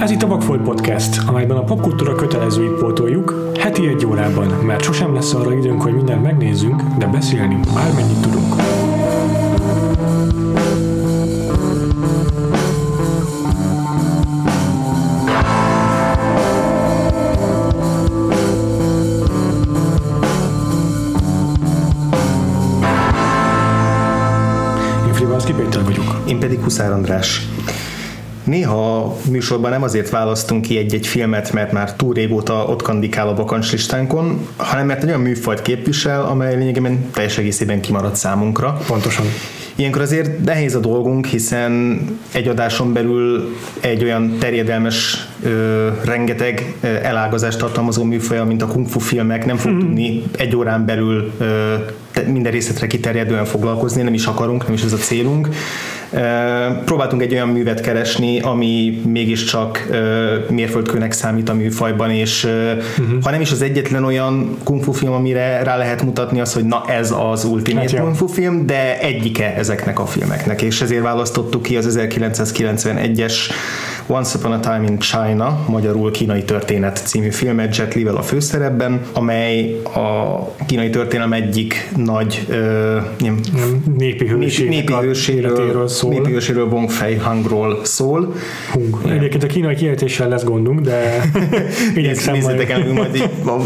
Ez itt a Vagfolt Podcast, amelyben a popkultúra kötelezőit pótoljuk, heti egy órában, mert sosem lesz arra időnk, hogy mindent megnézzünk, de beszélni bármennyit tudunk. Én pedig Huszár András. Néha a műsorban nem azért választunk ki egy-egy filmet, mert már túl régóta ott kandikál a bakancslistánkon, hanem mert egy olyan műfajt képvisel, amely lényegében teljes egészében kimaradt számunkra. Pontosan. Ilyenkor azért nehéz a dolgunk, hiszen egy adáson belül egy olyan terjedelmes, ö, rengeteg ö, elágazást tartalmazó műfaja, mint a kung fu filmek, nem fog mm. tudni egy órán belül ö, minden részletre kiterjedően foglalkozni, nem is akarunk, nem is ez a célunk. Próbáltunk egy olyan művet keresni, ami mégiscsak mérföldkőnek számít a műfajban, és uh-huh. ha nem is az egyetlen olyan kung fu film, amire rá lehet mutatni az, hogy na ez az ultimate Hát, ja. kung fu film, de egyike ezeknek a filmeknek, és ezért választottuk ki az 1991-es Once Upon a Time in China, magyarul Kínai Történet című filmet Jet Li-vel a főszerepben, amely a kínai történelem egyik nagy ö, ilyen Népi hőséről, szól. népi hőséről Wong Fei Hangról szól. Hung. Egyébként a kínai kiejtéssel lesz gondunk, de igyekszem. Nézzétek el, majd így a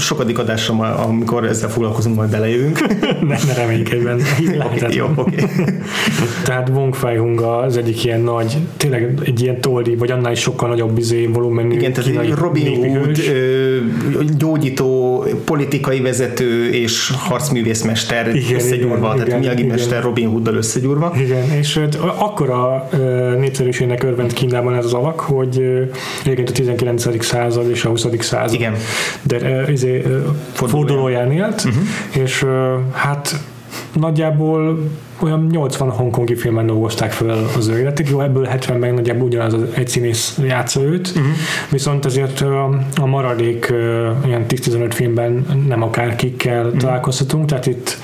sokadik adásra, amikor ezzel foglalkozunk, majd belejövünk. ne, ne reménykedj benne. Jó, oké. Tehát Wong Fei Hung az egyik ilyen nagy, tényleg egy ilyen toldi, vagy annál is sokkal nagyobb izé, volumenű Igen, tehát kínai Robin Hood, gyógyító, politikai vezető és harcművészmester Igen, összegyúrva, igen, tehát igen, Miyagi igen. mester Robin Hooddal összegyúrva. Igen, és akkora népszerűségnek örvend Kínában ez az alak, hogy egyébként a 19. század és a 20. század Igen. de izé, fordulóján élt, uh-huh. és hát nagyjából olyan 80 hongkongi filmen dolgozták fel az ő életét, jó, ebből 70 meg nagyjából ugyanaz az egy színész játsza őt, uh-huh. viszont azért ö, a maradék ilyen 10-15 filmben nem akárkikkel uh-huh. találkozhatunk, tehát itt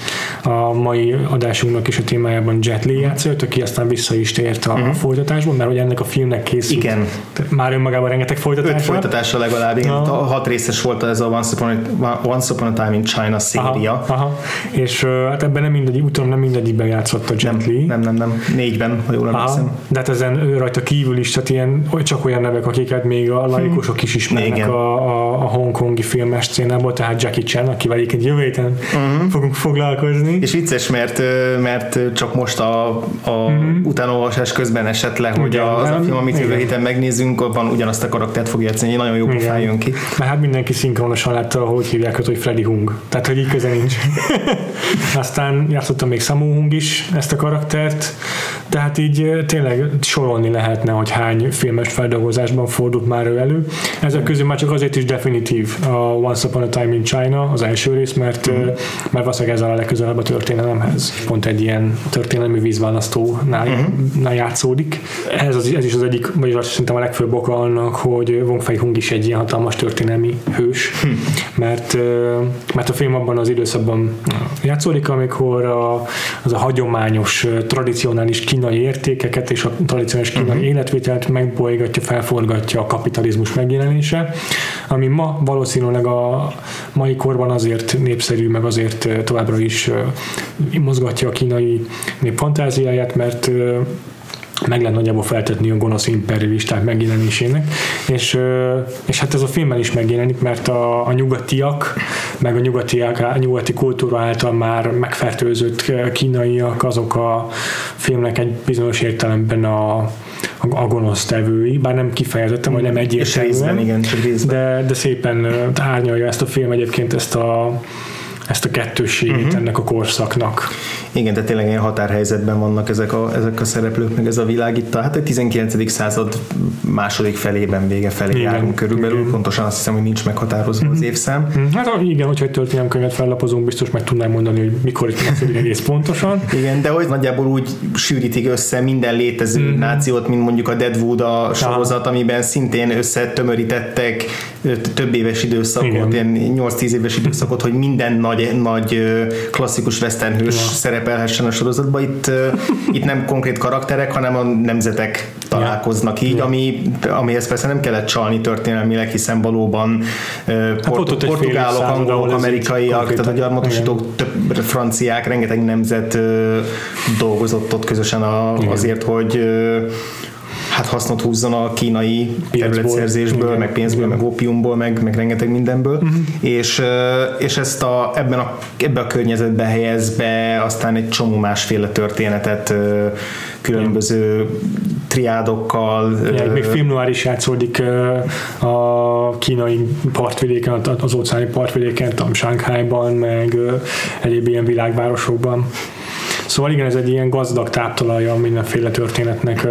a mai adásunknak is a témájában Jet Li játsza őt, aki aztán vissza is tért a uh-huh. folytatásban, mert hogy ennek a filmnek készült Mhm. Igen. már önmagában rengeteg folytatás Öt folytatása legalább, igen. Aha. Hat részes volt ez a Once Upon a, Once Upon a Time in China széria. Aha, aha. És hát ebben nem mindegyik, utána nem mindegyikben játszott a Jet Li. Nem, nem, nem. Négyben, ha jól emlékszem. de hát ezen ő rajta kívül is, tehát ilyen, csak olyan nevek, akiket még a laikusok is ismernek Igen. a, a, a hongkongi filmes szcénából, tehát Jackie Chan, akivel egyébként jövő héten uh-huh. fogunk foglalkozni. És vicces, mert, mert csak most a, a uh-huh. utánolvasás közben esett le, hogy. Igen, az a film, amit jövő héten megnézünk, abban ugyanazt a karaktert fog játszani, nagyon jó pofán jön ki. Mert hát mindenki szinkronosan látta, hogy hívják őt, hogy Freddy Hung. Tehát, hogy így köze nincs. Aztán játszottam még Samu Hung is ezt a karaktert, tehát így tényleg sorolni lehetne, hogy hány filmes feldolgozásban fordult már ő elő. Ezek közül már csak azért is definitív a Once Upon a Time in China, az első rész, mert, mm. mert valószínűleg ezzel a legközelebb a történelemhez. Pont egy ilyen történelmi vízválasztónál mm. játszódik. Ez, az, ez is az egyik, vagy azt szerintem a legfőbb oka annak, hogy Wong Fei Hung is egy ilyen hatalmas történelmi hős, mert, ö, mert a film abban az időszakban játszódik, amikor a, az a hagyományos, tradicionális kínai értékeket és a tradicionális kínai uh-huh. életvitelt megbolygatja, felforgatja a kapitalizmus megjelenése, ami ma valószínűleg a mai korban azért népszerű, meg azért továbbra is mozgatja a kínai nép fantáziáját, mert meg lehet nagyjából feltetni a gonosz imperialisták megjelenésének, és, és hát ez a filmben is megjelenik, mert a, a nyugatiak, meg a nyugatiak, a nyugati kultúra által már megfertőzött kínaiak, azok a filmnek egy bizonyos értelemben a, a, gonosz tevői, bár nem kifejezetten, vagy nem És részben, egyértelműen, igen, csak részben. de, de szépen árnyalja ezt a film egyébként ezt a ezt a kettősségét uh-huh. ennek a korszaknak. Igen, tehát tényleg ilyen határhelyzetben vannak ezek a, ezek a szereplők, meg ez a világ itt. A, hát a 19. század második felében, vége felé Igen, járunk körülbelül. igen. Pontosan azt hiszem, hogy nincs meghatározva az évszám. Hm, Hát igen, hogyha egy történelemkönyvet fellapozunk, biztos meg tudnám mondani, hogy mikor itt kezdődik egész pontosan. Igen, de hogy nagyjából úgy sűrítik össze minden létező mm. nációt, mint mondjuk a Deadwood a sorozat, amiben szintén összetömörítettek több éves időszakot, Igen. ilyen 8-10 éves időszakot, hogy minden nagy nagy, nagy klasszikus western hős ja. szerepelhessen a sorozatban. Itt, itt nem konkrét karakterek, hanem a nemzetek találkoznak így, ja. ami, amihez persze nem kellett csalni történelmileg, hiszen valóban hát port, portugálok, angolok, amerikaiak, tehát a gyarmatosítók, több franciák, rengeteg nemzet dolgozott ott közösen a, azért, hogy hát hasznot húzzon a kínai területszerzésből, igen, meg pénzből, igen. meg opiumból, meg, meg rengeteg mindenből, uh-huh. és, és ezt a, ebben a, ebbe a környezetbe helyez be aztán egy csomó másféle történetet különböző triádokkal. Ja, még film noir is játszódik a kínai partvidéken, az óceáni partvidéken, Shanghai-ban, meg egyéb ilyen világvárosokban. Szóval igen, ez egy ilyen gazdag táptalaja mindenféle történetnek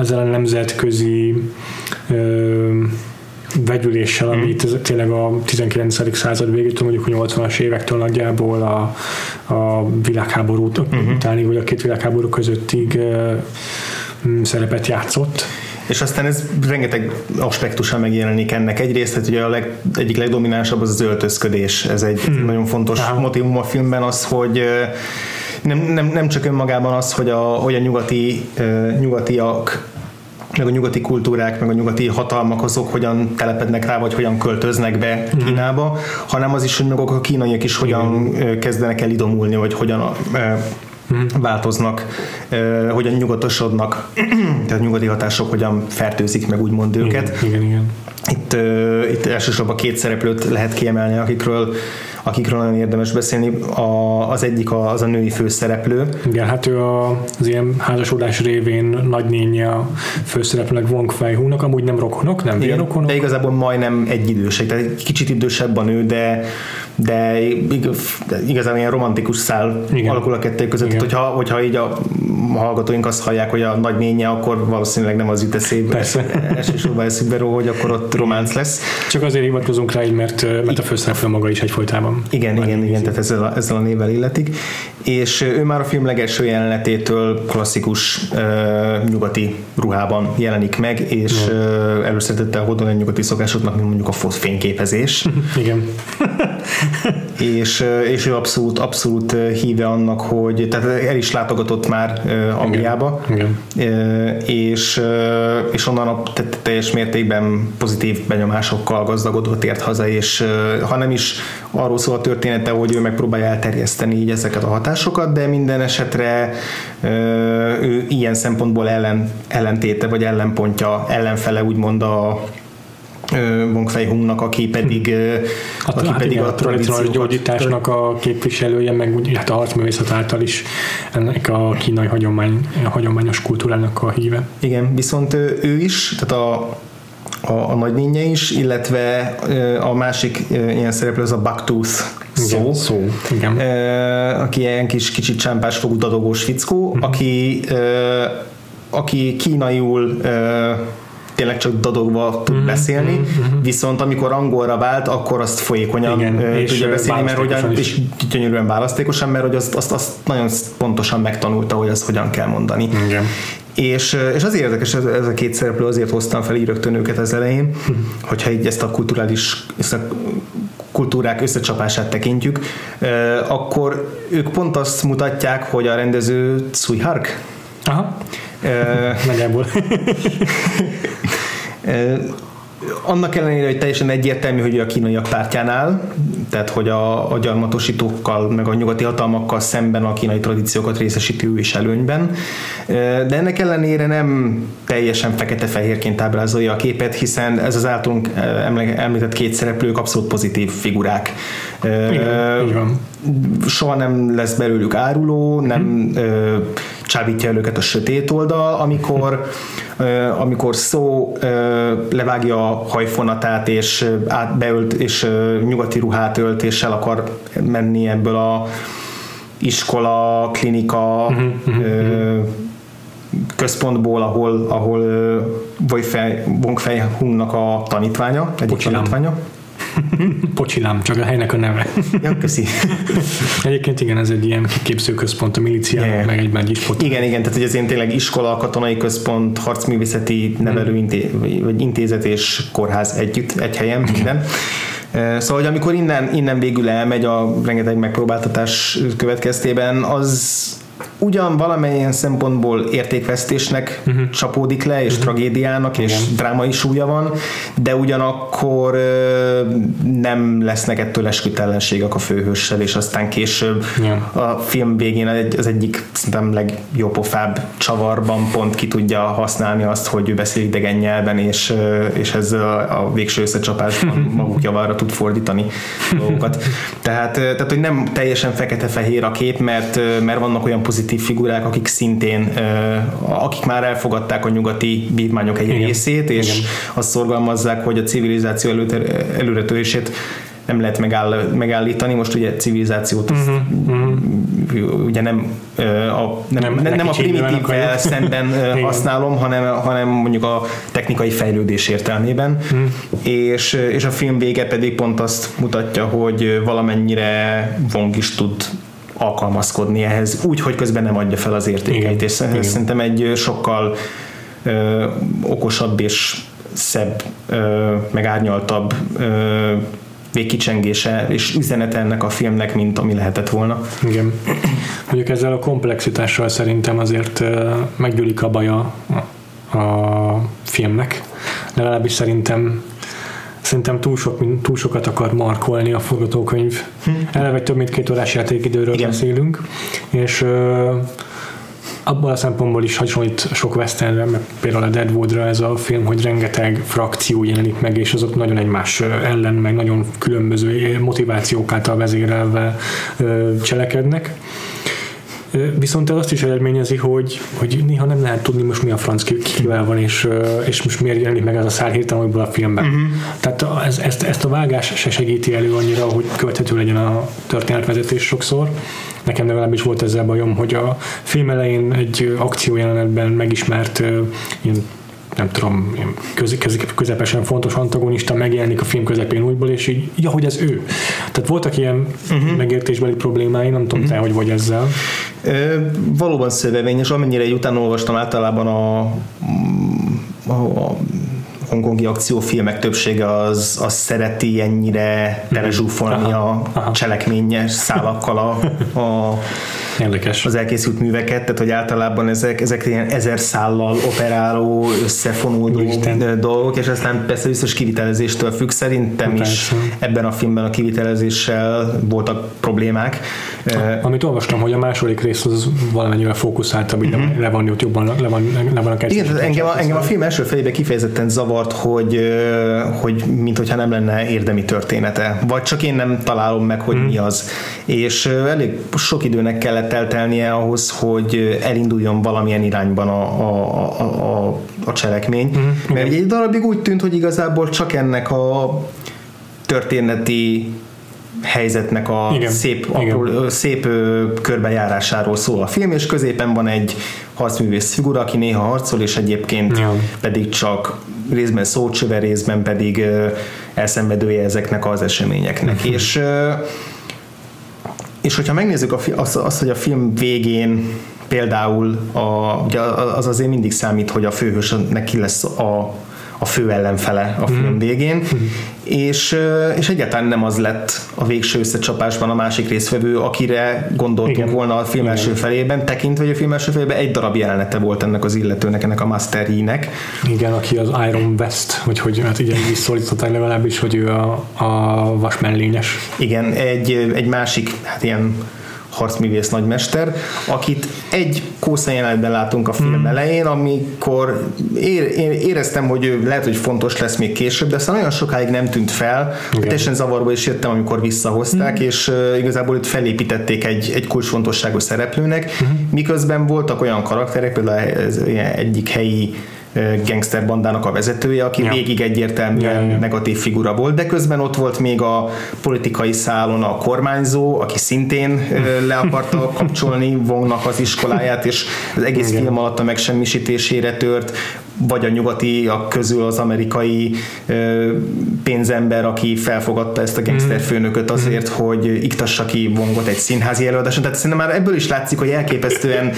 ezzel a nemzetközi vegyüléssel, mm. amit tényleg a 19. század végétől, mondjuk a 80-as évektől nagyjából a, a világháború mm-hmm. utáni, vagy a két világháború közöttig szerepet játszott. És aztán ez rengeteg aspektusa megjelenik ennek. Egyrészt, hát ugye a leg, egyik legdominánsabb az az öltözködés. Ez egy mm. nagyon fontos Aha. motivum a filmben az, hogy nem, nem, nem csak önmagában az, hogy a, hogy a nyugati, nyugatiak meg a nyugati kultúrák, meg a nyugati hatalmak azok hogyan telepednek rá, vagy hogyan költöznek be mm. Kínába, hanem az is, hogy maguk a kínaiak is hogyan mm. kezdenek el idomulni, vagy hogyan mm. változnak, hogyan nyugatosodnak, tehát nyugati hatások hogyan fertőzik meg úgymond őket. Igen, igen, igen. Itt, itt elsősorban két szereplőt lehet kiemelni, akikről akikről nagyon érdemes beszélni. A, az egyik a, az a női főszereplő. Igen, hát ő a, az ilyen házasodás révén nagynénye a főszereplőnek Wong fei nak amúgy nem rokonok, nem Igen, rokonok. De igazából majdnem egy idősek, tehát egy kicsit idősebb a nő, de de igazán ilyen romantikus szál Igen. alakul a kettő között. Tehát, hogyha, hogyha így a hallgatóink azt hallják, hogy a nagynénye, akkor valószínűleg nem az jut eszébe, elsősorban eszükbe róla, hogy akkor ott románc lesz. Csak azért hivatkozunk rá, mert, mert a főszereplő maga is egyfolytában. Igen, igen, igen, tehát ezzel a, ezzel a névvel illetik. És ő már a film legelső jelenetétől klasszikus uh, nyugati ruhában jelenik meg, és uh, előszeretettel hodon egy nyugati szokásoknak, mint mondjuk a fényképezés. igen. és, és ő abszolút, abszolút híve annak, hogy tehát el is látogatott már Angliába, Igen. Igen. és, és onnan a teljes mértékben pozitív benyomásokkal gazdagodva tért haza, és ha nem is arról szól a története, hogy ő megpróbálja elterjeszteni így ezeket a hatásokat, de minden esetre ő ilyen szempontból ellen, ellentéte, vagy ellenpontja, ellenfele úgymond a Wong Fei Hungnak, aki pedig, a, aki hát pedig igen, a tradicionális gyógyításnak a képviselője, meg úgy, hát a harcművészet által is ennek a kínai hagyomány, a hagyományos kultúrának a híve. Igen, viszont ő is, tehát a a, a nagynénye is, illetve a másik ilyen szereplő az a Bucktooth szó, igen, szó igen. aki ilyen kis kicsit csámpás fogú dadogós fickó, mm-hmm. aki, aki kínaiul tényleg csak dadogva tud mm-hmm, beszélni, mm-hmm. viszont amikor angolra vált, akkor azt folyékonyan Igen, uh, tudja beszélni, mert hogyan, és gyönyörűen választékosan, mert hogy azt, azt, azt nagyon pontosan megtanulta, hogy azt hogyan kell mondani. Igen. És, és azért érdekes ez, ez a két szereplő, azért hoztam fel így rögtön őket az elején, hm. hogyha így ezt a kulturális ezt a kultúrák összecsapását tekintjük, akkor ők pont azt mutatják, hogy a rendező Tsui Hark, Aha. Nagyjából. annak ellenére, hogy teljesen egyértelmű, hogy a kínaiak pártjánál, tehát hogy a, a gyarmatosítókkal, meg a nyugati hatalmakkal szemben a kínai tradíciókat részesíti ő is előnyben, de ennek ellenére nem teljesen fekete-fehérként ábrázolja a képet, hiszen ez az általunk említett két szereplők abszolút pozitív figurák. Igen, Soha nem lesz belőlük áruló, nem mm. csábítja el őket a sötét oldal, amikor amikor szó levágja a hajfonatát, és átbeölt, és nyugati ruhát ölt, és el akar menni ebből a iskola, klinika, uh-huh, uh-huh, központból, ahol, ahol Wong Fei Hungnak a tanítványa, egyik tanítványa. Pocsilám, csak a helynek a neve. Ja, köszi. Egyébként igen, ez egy ilyen kiképzőközpont a milíciának, yeah. meg egy is Igen, igen, tehát hogy ez ilyen tényleg iskola, katonai központ, harcművészeti nevelő hmm. vagy intézet és kórház együtt, egy helyen, minden. Szóval, hogy amikor innen, innen végül elmegy a rengeteg megpróbáltatás következtében, az ugyan valamilyen szempontból értékvesztésnek uh-huh. csapódik le, és uh-huh. tragédiának, és Igen. drámai súlya van, de ugyanakkor nem lesznek ettől eskütellenségek a főhőssel, és aztán később Igen. a film végén az egyik szerintem legjópofább csavarban pont ki tudja használni azt, hogy ő beszél idegen nyelven, és, és ez a végső összecsapásban maguk javára tud fordítani dolgokat. Tehát, tehát, hogy nem teljesen fekete-fehér a kép, mert, mert vannak olyan pozitív figurák, akik szintén, akik már elfogadták a nyugati vívmányok egy Igen. részét, és Igen. azt szorgalmazzák, hogy a civilizáció előretörését nem lehet megáll, megállítani. Most ugye civilizációt uh-huh, uh-huh. ugye nem a, nem, nem, nem a primitívvel szemben használom, hanem, hanem mondjuk a technikai fejlődés értelmében. Uh-huh. És, és a film vége pedig pont azt mutatja, hogy valamennyire Wong is tud alkalmazkodni ehhez, úgy, hogy közben nem adja fel az értékeit, és Igen. szerintem egy sokkal ö, okosabb és szebb, ö, meg árnyaltabb ö, végkicsengése és üzenete ennek a filmnek, mint ami lehetett volna. Igen. Mondjuk ezzel a komplexitással szerintem azért meggyűlik a baja a filmnek. Legalábbis szerintem szerintem túl, sok, túl sokat akar markolni a forgatókönyv. Hm. Eleve több mint két órás játékidőről Igen. beszélünk, és uh, abból a szempontból is hasonlít sok westernre, meg például a Deadwoodra ez a film, hogy rengeteg frakció jelenik meg, és azok nagyon egymás ellen, meg nagyon különböző motivációk által vezérelve cselekednek. Viszont ez azt is eredményezi, hogy, hogy néha nem lehet tudni most mi a franc kivel van, és, és most miért jelenik meg ez a szár hirtelen a filmben. Uh-huh. Tehát ez, ezt, ezt a vágás se segíti elő annyira, hogy követhető legyen a történetvezetés sokszor. Nekem legalábbis volt ezzel bajom, hogy a film elején egy akciójelenetben megismert ilyen nem tudom, köz, közepesen fontos antagonista megjelenik a film közepén újból, és így, ja, hogy ez ő. Tehát voltak ilyen uh-huh. megértésbeli problémái, nem tudom uh-huh. te, hogy vagy ezzel. Ö, valóban szövevényes, amennyire egy után olvastam általában a, a, a hongkongi akciófilmek többsége az, az szereti ennyire telezsúfolni a cselekményes szálakkal a, a Érdekes. az elkészült műveket, tehát hogy általában ezek, ezek ilyen ezer szállal operáló, összefonódó Isten. dolgok, és aztán persze biztos kivitelezéstől függ, szerintem Persze. is ebben a filmben a kivitelezéssel voltak problémák. Amit olvastam, hogy a második rész az valamennyivel fókuszáltabb, hogy uh-huh. le van jobban, le van, le van a Igen, engem, a, engem a film első felébe kifejezetten zavart, hogy, hogy mint hogyha nem lenne érdemi története, vagy csak én nem találom meg, hogy uh-huh. mi az. És elég sok időnek kellett kellett eltelnie ahhoz, hogy elinduljon valamilyen irányban a, a, a, a, a cselekmény. Mm-hmm. Mert egy darabig úgy tűnt, hogy igazából csak ennek a történeti helyzetnek a igen, szép, apró, szép körbejárásáról szól a film, és középen van egy harcművész figura, aki néha harcol, és egyébként ja. pedig csak részben szócsöve, részben pedig elszenvedője ezeknek az eseményeknek. Uh-huh. És és hogyha megnézzük a, azt, azt, hogy a film végén például a, ugye az azért mindig számít, hogy a főhősnek ki lesz a, a fő ellenfele a film mm. végén, mm. és, és egyáltalán nem az lett a végső összecsapásban a másik részvevő, akire gondoltunk Igen. volna a film első Igen. felében, tekintve, hogy a film első felében egy darab jelenete volt ennek az illetőnek, ennek a Master nek Igen, aki az Iron West, vagy hogy hát így szólították legalábbis, hogy ő a, a vasmellényes. Igen, egy, egy másik, hát ilyen harcművész nagymester, akit egy kósza jelenetben látunk a film mm. elején, amikor éreztem, hogy ő lehet, hogy fontos lesz még később, de aztán nagyon sokáig nem tűnt fel. Teljesen zavarba is jöttem, amikor visszahozták, mm. és uh, igazából itt felépítették egy, egy kulcsfontosságú szereplőnek, mm. miközben voltak olyan karakterek, például ez, egyik helyi gangster bandának a vezetője, aki ja. végig egyértelműen ja, ja. negatív figura volt, de közben ott volt még a politikai szálon a kormányzó, aki szintén le akarta kapcsolni Wongnak az iskoláját, és az egész Igen. film alatt a megsemmisítésére tört, vagy a nyugatiak közül az amerikai pénzember, aki felfogadta ezt a gangster mm. főnököt azért, hogy iktassa ki Wongot egy színházi előadáson. Tehát szerintem már ebből is látszik, hogy elképesztően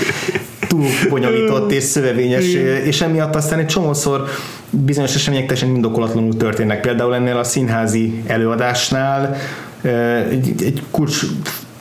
túl bonyolított és szövevényes, és emiatt aztán egy csomószor bizonyos események teljesen indokolatlanul történnek. Például ennél a színházi előadásnál egy, egy kulcs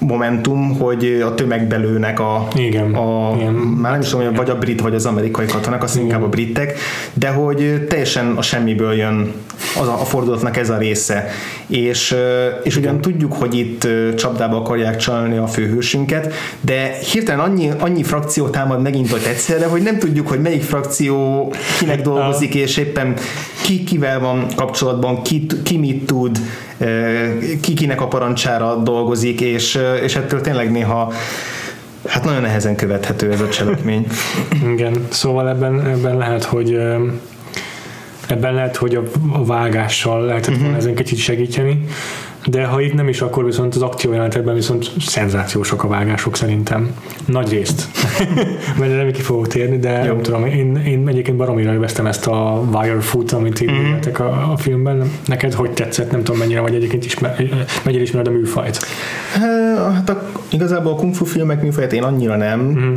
momentum, hogy a tömegbelőnek a, igen, a igen. már nem is tudom, vagy a brit, vagy az amerikai katonák, azt inkább a britek, de hogy teljesen a semmiből jön az a, a fordulatnak ez a része. És, és ugyan tudjuk, hogy itt csapdába akarják csalni a főhősünket, de hirtelen annyi, annyi frakció támad megint ott egyszerre, hogy nem tudjuk, hogy melyik frakció kinek dolgozik, és éppen ki kivel van kapcsolatban, ki, ki mit tud, ki kinek a parancsára dolgozik, és, és ettől tényleg néha hát nagyon nehezen követhető ez a cselekmény. Igen, szóval ebben, ebben lehet, hogy ebben lehet, hogy a, a vágással lehetett volna uh-huh. ezen kicsit segíteni, de ha itt nem is, akkor viszont az akciójelentekben viszont szenzációsak a vágások szerintem. Nagy részt. Mert nem ki fogok térni, de Jó. nem tudom, én, én egyébként baromira élveztem ezt a wire foot, amit így mm. a, a, filmben. Neked hogy tetszett? Nem tudom, mennyire vagy egyébként ismer, mennyire ismered a műfajt? Hát a, igazából a kung fu filmek műfajt én annyira nem. Mm.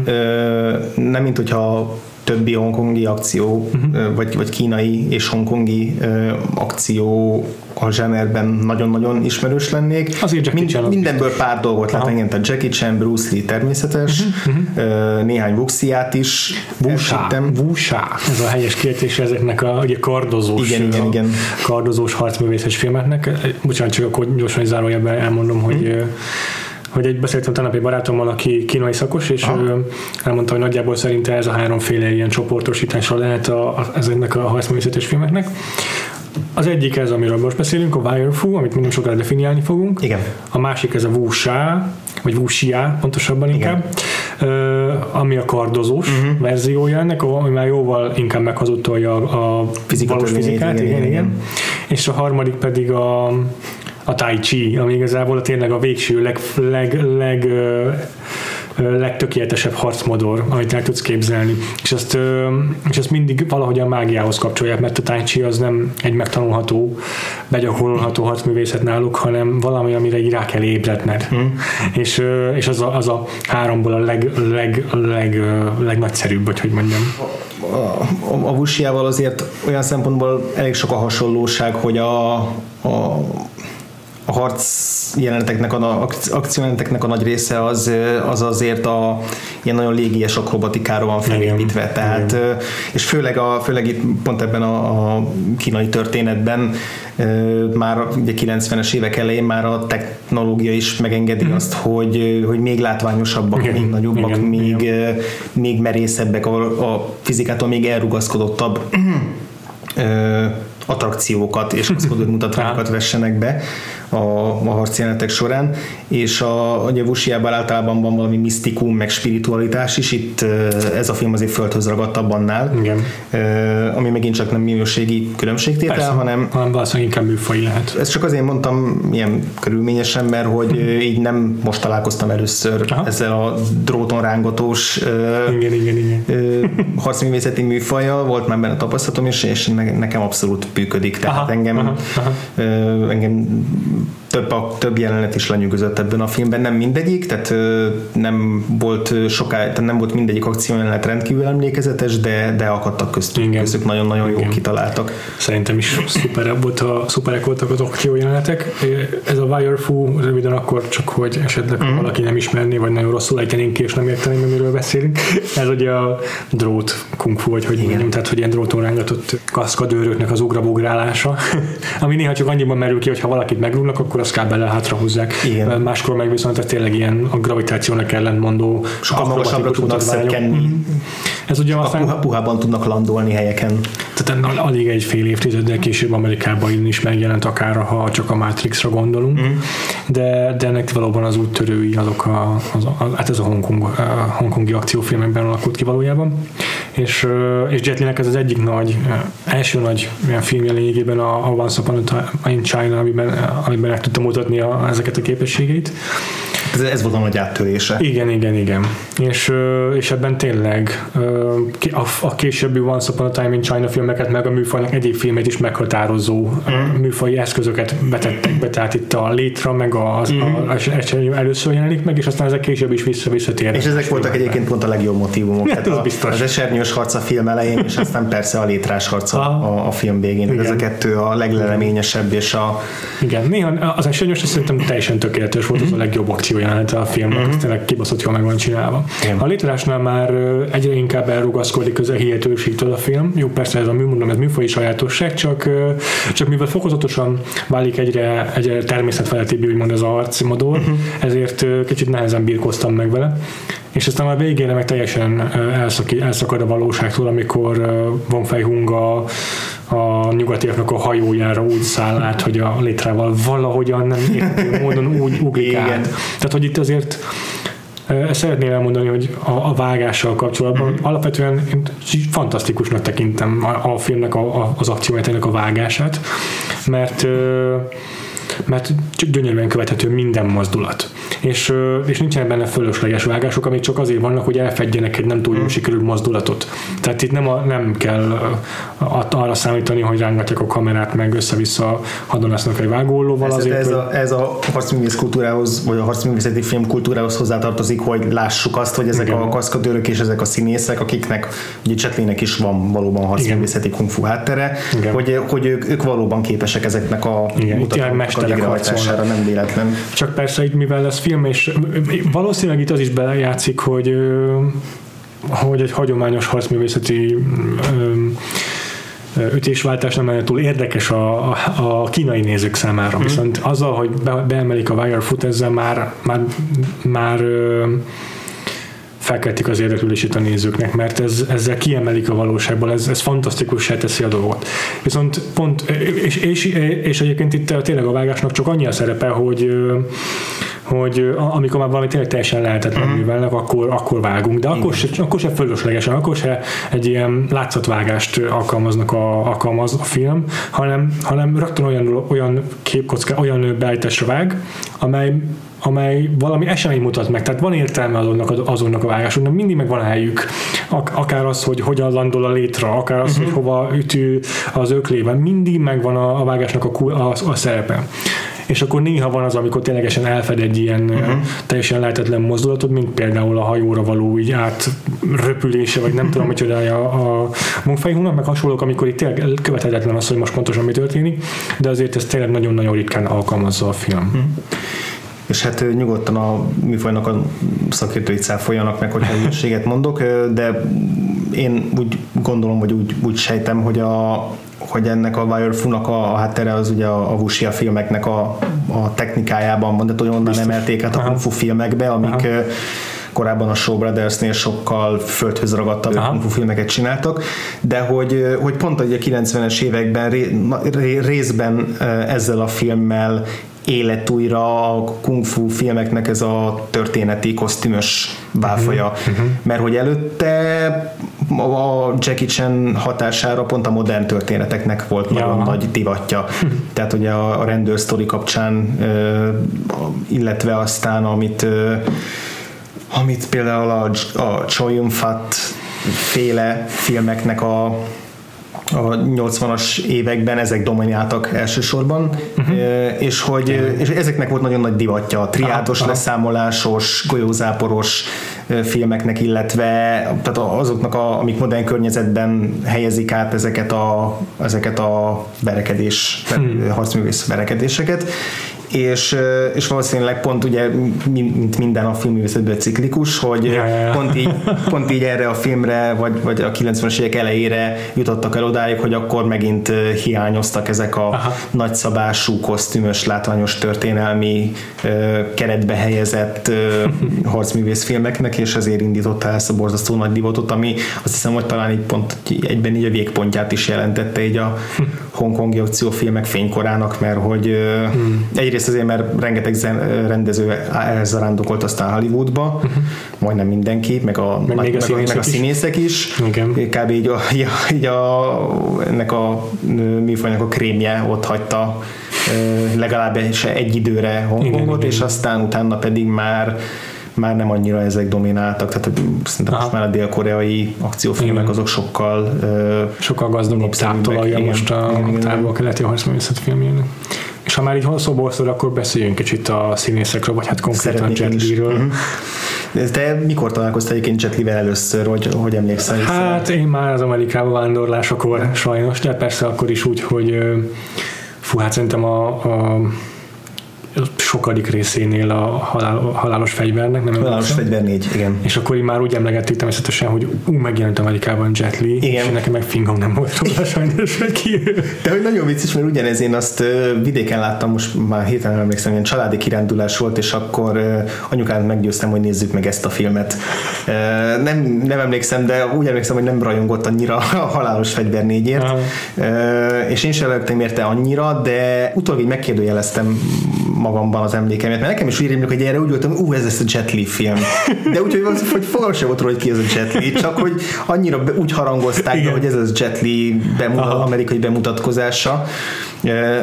Nem, mint hogyha többi hongkongi akció, uh-huh. vagy, vagy kínai és hongkongi akció a zsenerben nagyon-nagyon ismerős lennék. Azért Jackie Mind, Chan mindenből pár dolgot lát engem, tehát Jackie Chan, Bruce Lee természetes, uh-huh, uh-huh. néhány Wuxiát is Wuxia, Wuxia. Ez a helyes kiejtés ezeknek a ugye kardozós, igen, igen, igen. kardozós harcművészes filmeknek. Bocsánat, csak akkor gyorsan zárójelben elmondom, hogy uh-huh hogy egy beszéltem egy barátommal, aki kínai szakos, és Aha. ő elmondta, hogy nagyjából szerinte ez a háromféle ilyen csoportosítása lehet a, a, ezeknek a harcművészetes filmeknek. Az egyik ez, amiről most beszélünk, a Wire Fu, amit még nem sokára definiálni fogunk. Igen. A másik ez a Wuxia, vagy Wuxia pontosabban inkább, uh, ami a kardozós uh-huh. verziója ennek, ami már jóval inkább meghazudtolja a, a valós fizikát. Igen, igen, igen. igen. És a harmadik pedig a a Tai Chi, ami igazából tényleg a végső leg, leg, leg legtökéletesebb harcmodor, amit el tudsz képzelni. És ezt, és ezt mindig valahogy a mágiához kapcsolják, mert a Tai Chi az nem egy megtanulható, begyakorolható harcművészet náluk, hanem valami, amire így rá kell ébredned. Mm. És, és az, a, az a háromból a leg, leg, leg, legnagyszerűbb, vagy hogy mondjam. A, a, a Vusiával azért olyan szempontból elég sok a hasonlóság, hogy a, a a harc jeleneteknek, a akciójeleneteknek a nagy része az, az azért a ilyen nagyon légies akrobatikáról van felépítve, tehát Igen. és főleg, a, főleg itt pont ebben a, a kínai történetben már ugye 90-es évek elején már a technológia is megengedi mm. azt, hogy, hogy még látványosabbak, Igen. még nagyobbak, Igen. még, Igen. még merészebbek, a, a fizikától még elrugaszkodottabb attrakciókat és mutatványokat vessenek be a, a harcjelenetek során, és a, a Vusiában általában van valami misztikum, meg spiritualitás is, itt ez a film azért földhöz ragadtabb annál, Igen. ami megint csak nem minőségi különbségtétel, Persze, hanem, hanem valószínűleg inkább műfaj lehet. Ezt csak azért mondtam ilyen körülményesen, mert hogy uh-huh. így nem most találkoztam először Aha. ezzel a dróton rángatós igen, igen, igen. harcművészeti műfajjal, volt már benne tapasztalatom, és, és nekem abszolút működik, tehát aha, engem, aha, aha. engem több, a, több jelenet is lenyűgözött ebben a filmben, nem mindegyik, tehát nem volt soká, tehát nem volt mindegyik akciójelenet rendkívül emlékezetes, de, de akadtak köztük, Igen. köztük nagyon-nagyon jó kitaláltak. Szerintem is szuperebb volt a, szuperek voltak az akciójelenetek. Ez a Wire Fu röviden akkor csak, hogy esetleg mm. valaki nem ismerné, vagy nagyon rosszul ejtenénk ki, és nem értenénk, miről beszélünk. Ez ugye a drót kung fu, vagy hogy mondjam, tehát hogy ilyen dróton rángatott kaszkadőröknek az ugrabugrálása, ami néha csak annyiban merül ki, hogy ha valakit megrúgnak, akkor azt kábellel hátra húzzák. Igen. Máskor meg viszont tényleg ilyen a gravitációnak ellentmondó sokkal magasabbra tudnak szökkenni. Mm-hmm. Ez ugye aztán... Puha, puhában tudnak landolni helyeken. Tehát alig egy fél évtizeddel később Amerikában is megjelent akár, ha csak a Matrixra gondolunk, mm. de, de ennek valóban az úttörői azok a, az, a, hát ez a, Hongkong, a hongkongi akciófilmekben alakult ki valójában. És, és Jet Li-nek ez az egyik nagy, első nagy ilyen filmje lényegében a, a Once Upon a Time in China, amiben, amiben tudta mutatni a, ezeket a képességeit Ez, ez volt a nagy áttörése. Igen, igen, igen. És, és ebben tényleg a, a későbbi Once Upon a Time in China filmeket, meg a műfajnak egyéb filmét is meghatározó mm. műfai eszközöket vetettek be, tehát itt a létra, meg az, mm. a, a, először jelenik meg, és aztán ezek később is vissza-visszatérnek. És ezek voltak egyébként pont a legjobb motivumok. Hát a, biztos. Az esernyős harc a film elején, és aztán persze a létrás harc a, a film végén. Igen. Ez a kettő a legleleményesebb, és a... Igen, néha az esernyős szerintem teljesen tökéletes volt, az a legjobb akció jelenete a filmnek, mm-hmm. tényleg kibaszott jól meg van csinálva. Igen. A létrásnál már egyre inkább elrugaszkodik az a hihetőségtől a film. Jó, persze ez a műmondom, ez műfai sajátosság, csak, csak mivel fokozatosan válik egyre, egyre természetfeletibb, úgymond ez a arcimodor, uh-huh. ezért kicsit nehezen birkoztam meg vele. És aztán már végére meg teljesen elszaki, elszakad a valóságtól, amikor Von Fejhung a, a nyugatiaknak a hajójára úgy száll át, hogy a létrával valahogyan nem értő módon úgy ugrik át. Tehát, hogy itt azért ezt szeretném elmondani, hogy a, a vágással kapcsolatban mm. alapvetően én fantasztikusnak tekintem a, a filmnek a, a, az akciójátének a vágását, mert mert csak gyönyörűen követhető minden mozdulat. És, és nincsenek benne fölösleges vágások, amik csak azért vannak, hogy elfedjenek egy nem túl jól hmm. sikerült mozdulatot. Tehát itt nem, a, nem kell arra számítani, hogy rángatják a kamerát, meg össze-vissza hadonásznak egy vágólóval. Ez, azért, ez, hogy... a, ez a harcművész kultúrához, vagy a harcművészeti film kultúrához hozzátartozik, hogy lássuk azt, hogy ezek Igen. a kaszkadőrök és ezek a színészek, akiknek ugye Csetlének is van valóban harcművészeti kung fu háttere, Igen. hogy, hogy ők, ők valóban képesek ezeknek a mutatásoknak a végrehajtására, nem véletlen. Csak persze itt, mivel lesz film, és valószínűleg itt az is belejátszik, hogy hogy egy hagyományos harcművészeti ütésváltás nem lenne túl érdekes a, a, a kínai nézők számára. Mm. Viszont azzal, hogy be, beemelik a wire foot, ezzel már, már, már felkeltik az érdeklődését a nézőknek, mert ez, ezzel kiemelik a valóságból, ez, ez fantasztikus teszi a dolgot. Viszont pont, és, és, és egyébként itt tényleg a vágásnak csak annyi a szerepe, hogy hogy amikor már valami tényleg teljesen lehetetlen uh-huh. művelnek, akkor, akkor vágunk, de akkor se, akkor se fölöslegesen, akkor se egy ilyen látszatvágást alkalmaznak a, alkalmaz a film, hanem, hanem rögtön olyan, olyan képkocka, olyan beállításra vág, amely amely valami esemény mutat meg, tehát van értelme azonnak, azonnak a vágásoknak, mindig meg van helyük. Akár az, hogy hogyan landol a létra, akár az, uh-huh. hogy hova ütő az öklében, mindig megvan a, a vágásnak a, a, a szerepe és akkor néha van az, amikor ténylegesen elfed egy ilyen uh-huh. teljesen lehetetlen mozdulatot, mint például a hajóra való így átröpülése, vagy nem tudom, hogy csinálja a munkfejhúnak, meg hasonlók, amikor itt tényleg követhetetlen az, hogy most pontosan mi történik, de azért ez tényleg nagyon-nagyon ritkán alkalmazza a film. Uh-huh és hát nyugodtan a műfajnak a szakértői cáfoljanak meg, hogyha hülyeséget mondok, de én úgy gondolom, vagy úgy, úgy sejtem, hogy a, hogy ennek a Wire Fu-nak a, a háttere az ugye a, a Wuxia filmeknek a, a technikájában van, de onnan Biztos. emelték át a Kung Fu filmekbe, amik Aha. korábban a Show Brothers-nél sokkal földhöz ragadtabb Kung Fu filmeket csináltak, de hogy, hogy pont a 90-es években ré, részben ezzel a filmmel élet újra a kung fu filmeknek ez a történeti kosztümös báfaja, uh-huh. mert hogy előtte a Jackie Chan hatására pont a modern történeteknek volt ja. nagyon nagy divatja. Tehát ugye a, a rendőr sztori kapcsán, illetve aztán amit amit például a, a Choi Yun Fat féle filmeknek a a 80-as években ezek domináltak elsősorban, uh-huh. és hogy és ezeknek volt nagyon nagy divatja, a triádos, aha, leszámolásos, golyózáporos filmeknek, illetve tehát azoknak, a, amik modern környezetben helyezik át ezeket a, ezeket a verekedés, hmm. harcművész verekedéseket, és, és valószínűleg pont ugye, mint minden a filmművészetben ciklikus, hogy ja, ja, ja. Pont, így, pont így erre a filmre, vagy, vagy a 90-es évek elejére jutottak el odáig, hogy akkor megint hiányoztak ezek a Aha. nagyszabású, kosztümös, látványos történelmi keretbe helyezett harcművész filmeknek, és ezért indította ezt a borzasztó nagy divatot, ami azt hiszem, hogy talán így pont egyben így a végpontját is jelentette így a hongkongi akciófilmek fénykorának, mert hogy hmm. egyrészt azért, mert rengeteg zen, rendező elzarándokolt aztán Hollywoodba, uh-huh. majdnem mindenki, meg a, meg, meg, a, színészek meg a színészek is. is. Igen. Kb. így, a, így a, ennek a műfajnak a krémje ott hagyta legalább egy időre Hongkongot, és aztán utána pedig már már nem annyira ezek domináltak, tehát szerintem Aha. most már a dél-koreai akciófilmek azok sokkal sokkal gazdagabb táptalajja most a, a távol-keleti harcművészet filmjének. És ha már így szóból szól, akkor beszéljünk kicsit a színészekről, vagy hát konkrétan Jet Li-ről. Uh-huh. Te mikor találkoztál egyébként Jet Li-vel először, hogy, hogy emlékszel? Hát én már az Amerikába vándorlásakor sajnos, de persze akkor is úgy, hogy fú, hát szerintem a, a sokadik részénél a halál, halálos fegyvernek. Nem halálos emlékszem. fegyver négy, igen. És akkor így már úgy emlegettük természetesen, hogy ú, megjelent Amerikában Jet Li, igen. és nekem meg fingom nem volt róla sajnos, hogy ki De hogy nagyon vicces, mert ugyanez én azt vidéken láttam, most már héten nem emlékszem, ilyen családi kirándulás volt, és akkor anyukát meggyőztem, hogy nézzük meg ezt a filmet. Nem, nem emlékszem, de úgy emlékszem, hogy nem rajongott annyira a halálos fegyver négyért, Aha. és én sem érte annyira, de utólag így megkérdőjeleztem magamban az emlékemet, mert nekem is úgy rémlik, hogy erre úgy voltam, ú, ez lesz a Jet Li film. De úgy, hogy, hogy fogalmam sem volt róla, hogy ki ez a Jet Li, csak hogy annyira be, úgy harangozták, be, hogy ez az Jet Li bemutat, amerikai bemutatkozása.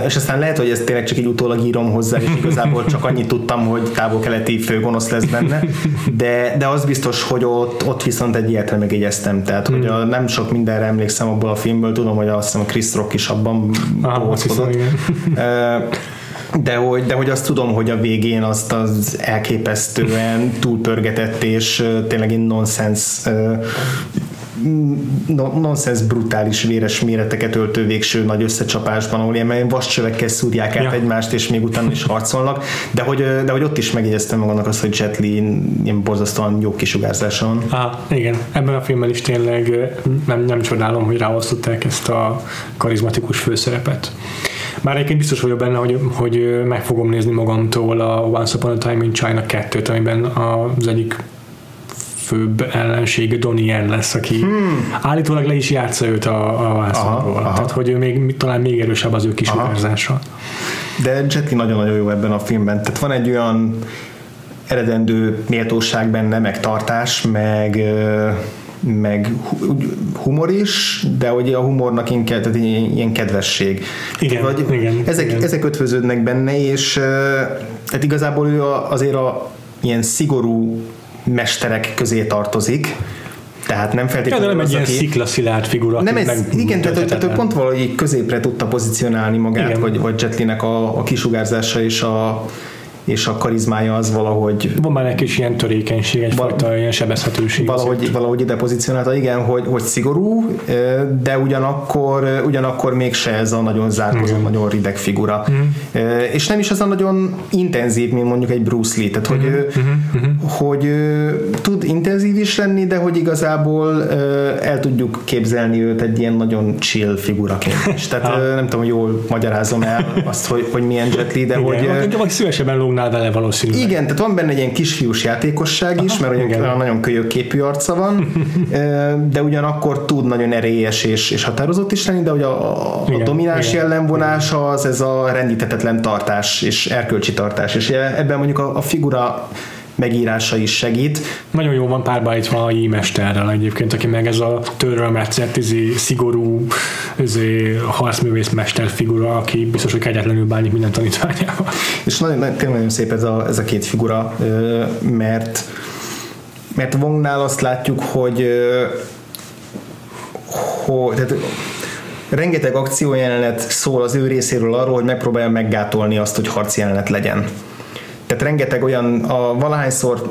És aztán lehet, hogy ezt tényleg csak így utólag írom hozzá, és igazából csak annyit tudtam, hogy távol-keleti főgonosz lesz benne, de, de az biztos, hogy ott, ott viszont egy ilyet megjegyeztem, tehát hogy a, nem sok mindenre emlékszem abból a filmből, tudom, hogy azt hiszem Chris Rock is abban Aha, de hogy, de hogy azt tudom, hogy a végén azt az elképesztően túlpörgetett és tényleg egy nonsens nonsens brutális véres méreteket öltő végső nagy összecsapásban, ahol ilyen vascsövekkel szúrják át ja. egymást, és még utána is harcolnak, de hogy, de hogy ott is megjegyeztem magamnak azt, hogy Jet Li ilyen borzasztóan jó kisugárzása van. Ah, igen, ebben a filmben is tényleg nem, nem csodálom, hogy ráosztották ezt a karizmatikus főszerepet. Már egyébként biztos vagyok benne, hogy, hogy meg fogom nézni magamtól a Once Upon a Time in China 2-t, amiben az egyik főbb ellenség Donnie Yen lesz, aki hmm. állítólag le is játsza őt a, a vászonról. Tehát, hogy ő még, talán még erősebb az ő kisugárzása. De Jet Li nagyon-nagyon jó ebben a filmben. Tehát van egy olyan eredendő méltóság benne, meg tartás, meg meg humor is, de hogy a humornak inkább tehát ilyen kedvesség. Igen, vagy igen, ezek, igen. ezek ötvöződnek benne, és tehát igazából ő azért a ilyen szigorú mesterek közé tartozik, tehát nem feltétlenül ja, nem egy ilyen sziklaszilárd figura. Nem ez, igen, tehát, tehát ő pont valahogy középre tudta pozícionálni magát, igen. vagy, vagy Jetlinek a, a kisugárzása és a, és a karizmája az valahogy... Van már egy kis ilyen törékenység, egyfajta val- ilyen sebezhetőség. Valahogy, valahogy ide pozícionálta, igen, hogy, hogy szigorú, de ugyanakkor, ugyanakkor mégse ez a nagyon zárkozó, mm. nagyon rideg figura. Mm. És nem is az a nagyon intenzív, mint mondjuk egy Bruce Lee, tehát hogy, mm. ő, mm. hogy ő tud intenzív is lenni, de hogy igazából el tudjuk képzelni őt egy ilyen nagyon chill figuraként is. Tehát nem tudom, jól magyarázom el azt, hogy, hogy milyen Jet Li, de igen, hogy... Vagy szívesebben lógnál vele valószínűleg. Igen, tehát van benne egy ilyen kisfiús játékosság is, Aha, mert igen. nagyon kölyök képű arca van, de ugyanakkor tud nagyon erélyes és, és határozott is lenni, de hogy a, a, igen, domináns igen, jellemvonása az ez a rendítetetlen tartás és erkölcsi tartás, és ebben mondjuk a, a figura megírása is segít. Nagyon jó van párbaítva a mesterrel egyébként, aki meg ez a törölmetszett, izé, szigorú izé, harcművész mester figura, aki biztos, hogy kegyetlenül bánik minden tanítványával. És nagyon, tényleg nagyon szép ez a, ez a két figura, mert mert Wongnál azt látjuk, hogy, hogy tehát rengeteg akciójelenet szól az ő részéről arról, hogy megpróbálja meggátolni azt, hogy harci jelenet legyen tehát rengeteg olyan, a valahányszor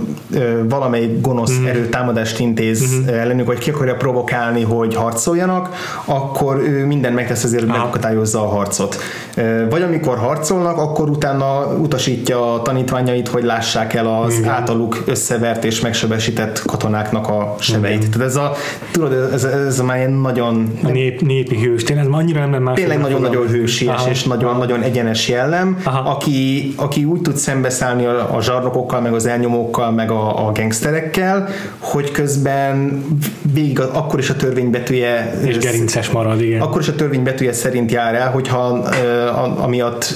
valamelyik gonosz mm. erő támadást intéz mm-hmm. ellenük, hogy ki akarja provokálni, hogy harcoljanak, akkor ő minden megtesz azért, hogy megakadályozza a harcot. Vagy amikor harcolnak, akkor utána utasítja a tanítványait, hogy lássák el az Igen. általuk összevert és megsebesített katonáknak a sebeit. Igen. Tehát ez a, tudod, ez, ez már ilyen nagyon... A nép, népi hős, tényleg ez annyira nem más. Tényleg nagyon-nagyon hősies és nagyon-nagyon egyenes jellem, Aha. aki, aki úgy tud szembeszállni szállni a, a zsarnokokkal, meg az elnyomókkal, meg a, a gangsterekkel, hogy közben végig akkor is a törvénybetűje és gerinces marad, igen. Akkor is a törvénybetűje szerint jár el, hogyha amiatt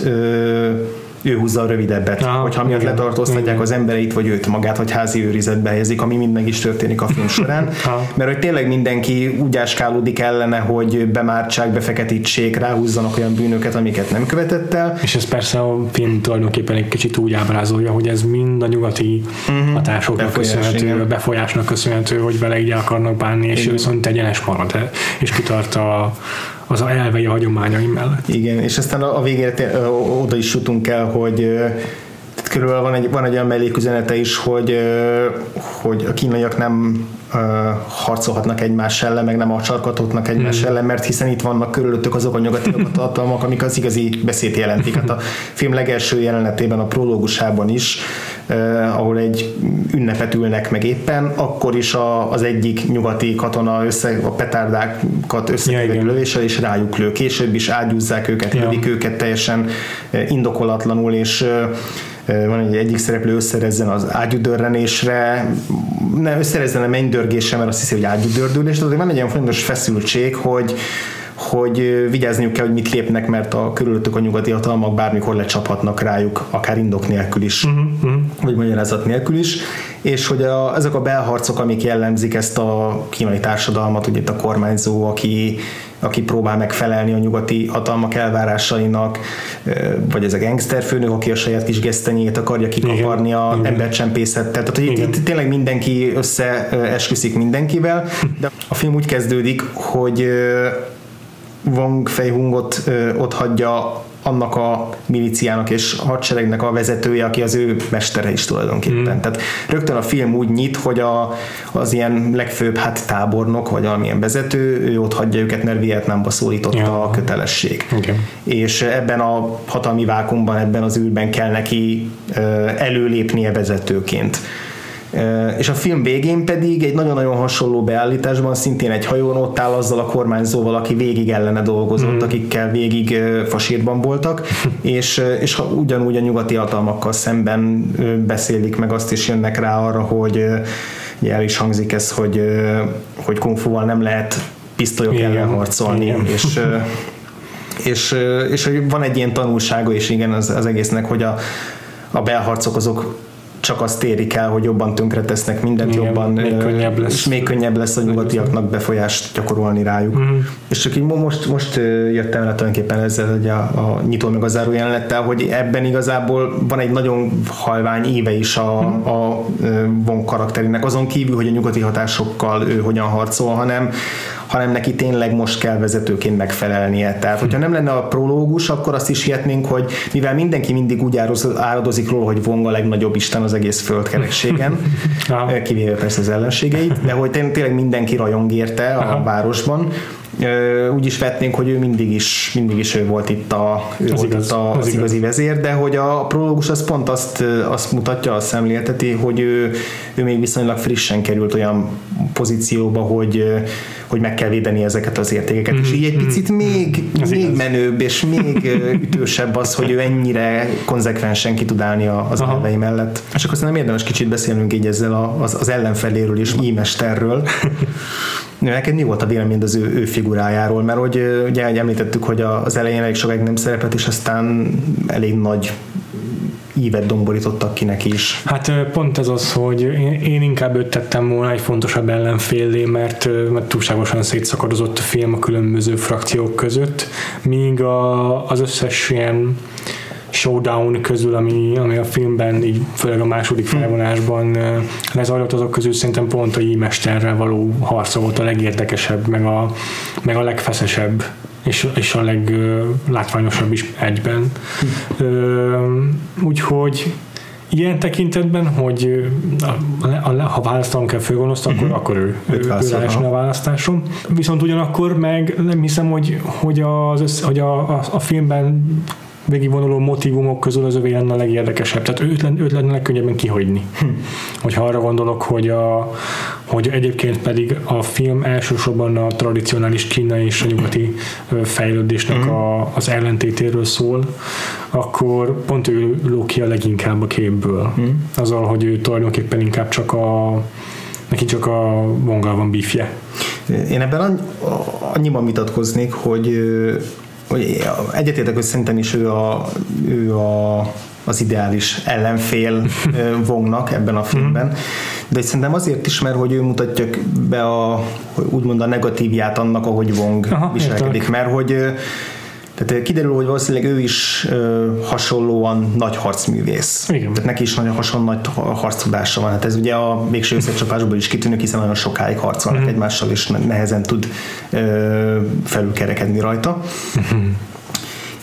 ő húzza a rövidebbet, Aha, hogyha miatt igen, letartóztatják igen. az embereit, vagy őt magát, vagy házi őrizetbe helyezik, ami mind meg is történik a film során, mert hogy tényleg mindenki úgy áskálódik ellene, hogy bemártsák, befeketítsék, ráhúzzanak olyan bűnöket, amiket nem követett el. És ez persze a film tulajdonképpen egy kicsit úgy ábrázolja, hogy ez mind a nyugati uh-huh. hatásoknak Befolyás, köszönhető, igen. befolyásnak köszönhető, hogy vele így akarnak bánni, és igen. viszont egyenes marad, és kitart a az a elvei a hagyományai mellett. Igen, és aztán a végére oda is jutunk el, hogy körülbelül van egy, van egy olyan melléküzenete is, hogy, hogy a kínaiak nem harcolhatnak egymás ellen, meg nem acsarkatotnak egymás hmm. ellen, mert hiszen itt vannak körülöttük azok a nyugati tartalmak, amik az igazi beszéd jelentik. Hát a film legelső jelenetében, a prológusában is, eh, ahol egy ünnepet ülnek meg éppen, akkor is a, az egyik nyugati katona össze, a petárdákat összekeverik ja, lövéssel, és rájuk lő. Később is ágyúzzák őket, ja. lövik őket teljesen indokolatlanul, és van egy egyik szereplő összerezzen az ágyudörrenésre, ne összerezzen a mennydörgésre, mert azt hiszi, hogy ágyudördülés, de van egy olyan fontos feszültség, hogy hogy vigyázniuk kell, hogy mit lépnek, mert a körülöttük a nyugati hatalmak bármikor lecsaphatnak rájuk, akár indok nélkül is, uh-huh. vagy magyarázat nélkül is, és hogy a, ezek a belharcok, amik jellemzik ezt a kínai társadalmat, ugye itt a kormányzó, aki aki próbál megfelelni a nyugati hatalmak elvárásainak, vagy ez a gangster főnök, aki a saját kis gesztenyét akarja kikaparni a embercsempészettel. Tehát hogy itt, itt tényleg mindenki összeesküszik mindenkivel, de a film úgy kezdődik, hogy Wang Fei-hungot ott hagyja annak a miliciának és hadseregnek a vezetője, aki az ő mestere is tulajdonképpen. Mm. Tehát rögtön a film úgy nyit, hogy a, az ilyen legfőbb hát tábornok, vagy valamilyen vezető, ő ott hagyja őket, mert Vietnámba szólította ja. a kötelesség. Okay. És ebben a hatalmi vákumban, ebben az űrben kell neki előlépnie vezetőként és a film végén pedig egy nagyon-nagyon hasonló beállításban szintén egy hajón ott áll azzal a kormányzóval, aki végig ellene dolgozott, mm. akikkel végig fasírban voltak, és, és ugyanúgy a nyugati hatalmakkal szemben beszélik meg azt is jönnek rá arra, hogy ugye el is hangzik ez, hogy, hogy kung fu nem lehet pisztolyok igen, ellen harcolni, igen. és és, és hogy van egy ilyen tanulsága is igen az, az egésznek, hogy a, a belharcok azok csak azt érik el, hogy jobban tönkretesznek mindent, Igen, jobban még könnyebb lesz. és még könnyebb lesz a nyugatiaknak befolyást gyakorolni rájuk. Uh-huh. És csak így most, most jöttem el tulajdonképpen ezzel hogy a, a nyitó meg a záró jelenettel, hogy ebben igazából van egy nagyon halvány éve is a, uh-huh. a Von karakterének, azon kívül, hogy a nyugati hatásokkal ő hogyan harcol, hanem hanem neki tényleg most kell vezetőként megfelelnie. Tehát, hogyha nem lenne a prológus, akkor azt is hihetnénk, hogy mivel mindenki mindig úgy áradozik róla, hogy Vong a legnagyobb isten az egész földkerekségen, kivéve persze az ellenségeit, de hogy tényleg mindenki rajong érte a Aha. városban, úgy is vetnénk, hogy ő mindig is, mindig is ő volt itt a, ő volt igaz, itt a, az, az igazi vezér, de hogy a prológus az pont azt, azt mutatja, azt szemlélteti, hogy ő, ő még viszonylag frissen került olyan pozícióba, hogy, hogy meg kell védeni ezeket az értékeket, mm-hmm. és így egy mhm, picit még, mm-hmm. még menőbb és még ütősebb az, hogy ő ennyire konzekvensen ki tud állni az elvei mellett. És akkor nem érdemes kicsit beszélnünk így ezzel az, az ellenfeléről is, ímesterről. Neked mi volt a véleményed az ő, ő figurájáról? Mert hogy ugye említettük, hogy az elején elég sokáig nem szerepet, és aztán elég nagy ívet domborítottak ki neki is. Hát pont ez az, hogy én, inkább őt tettem volna egy fontosabb ellenfélé, mert, mert túlságosan szétszakadozott a film a különböző frakciók között, míg a, az összes ilyen showdown közül, ami, ami a filmben, így főleg a második hm. felvonásban lezajlott, azok közül szerintem pont a mesterrel való harca volt a legérdekesebb, meg a, meg a legfeszesebb és, és a leglátványosabb is egyben. Hm. Úgyhogy ilyen tekintetben, hogy a, a, ha választanom kell főgonoszt, akkor, uh-huh. akkor ő, ő, ő leesne a választásom. Viszont ugyanakkor meg nem hiszem, hogy, hogy, az, hogy a, a, a filmben végigvonuló motivumok közül az övé lenne a legérdekesebb. Tehát őt, lenne, őt lenne legkönnyebben kihagyni. Hm. Hogyha arra gondolok, hogy, a, hogy egyébként pedig a film elsősorban a tradicionális kínai és a nyugati fejlődésnek hm. a, az ellentétéről szól, akkor pont ő ló ki a leginkább a képből. Hm. Azzal, hogy ő tulajdonképpen inkább csak a neki csak a vongal van bífje. Én ebben annyiban vitatkoznék, hogy egyetértek, hogy szerintem is ő, a, ő a, az ideális ellenfél vongnak ebben a filmben, de szerintem azért is, mert hogy ő mutatja be a, úgymond a negatívját annak, ahogy Vong Aha, viselkedik, értek. mert hogy tehát kiderül, hogy valószínűleg ő is ö, hasonlóan nagy harcművész. Igen. Tehát neki is nagyon hasonló nagy harctudása van. Hát ez ugye a végső összecsapásból is kitűnik, hiszen nagyon sokáig harcolnak mm. egymással, és nehezen tud ö, felülkerekedni rajta. Mm.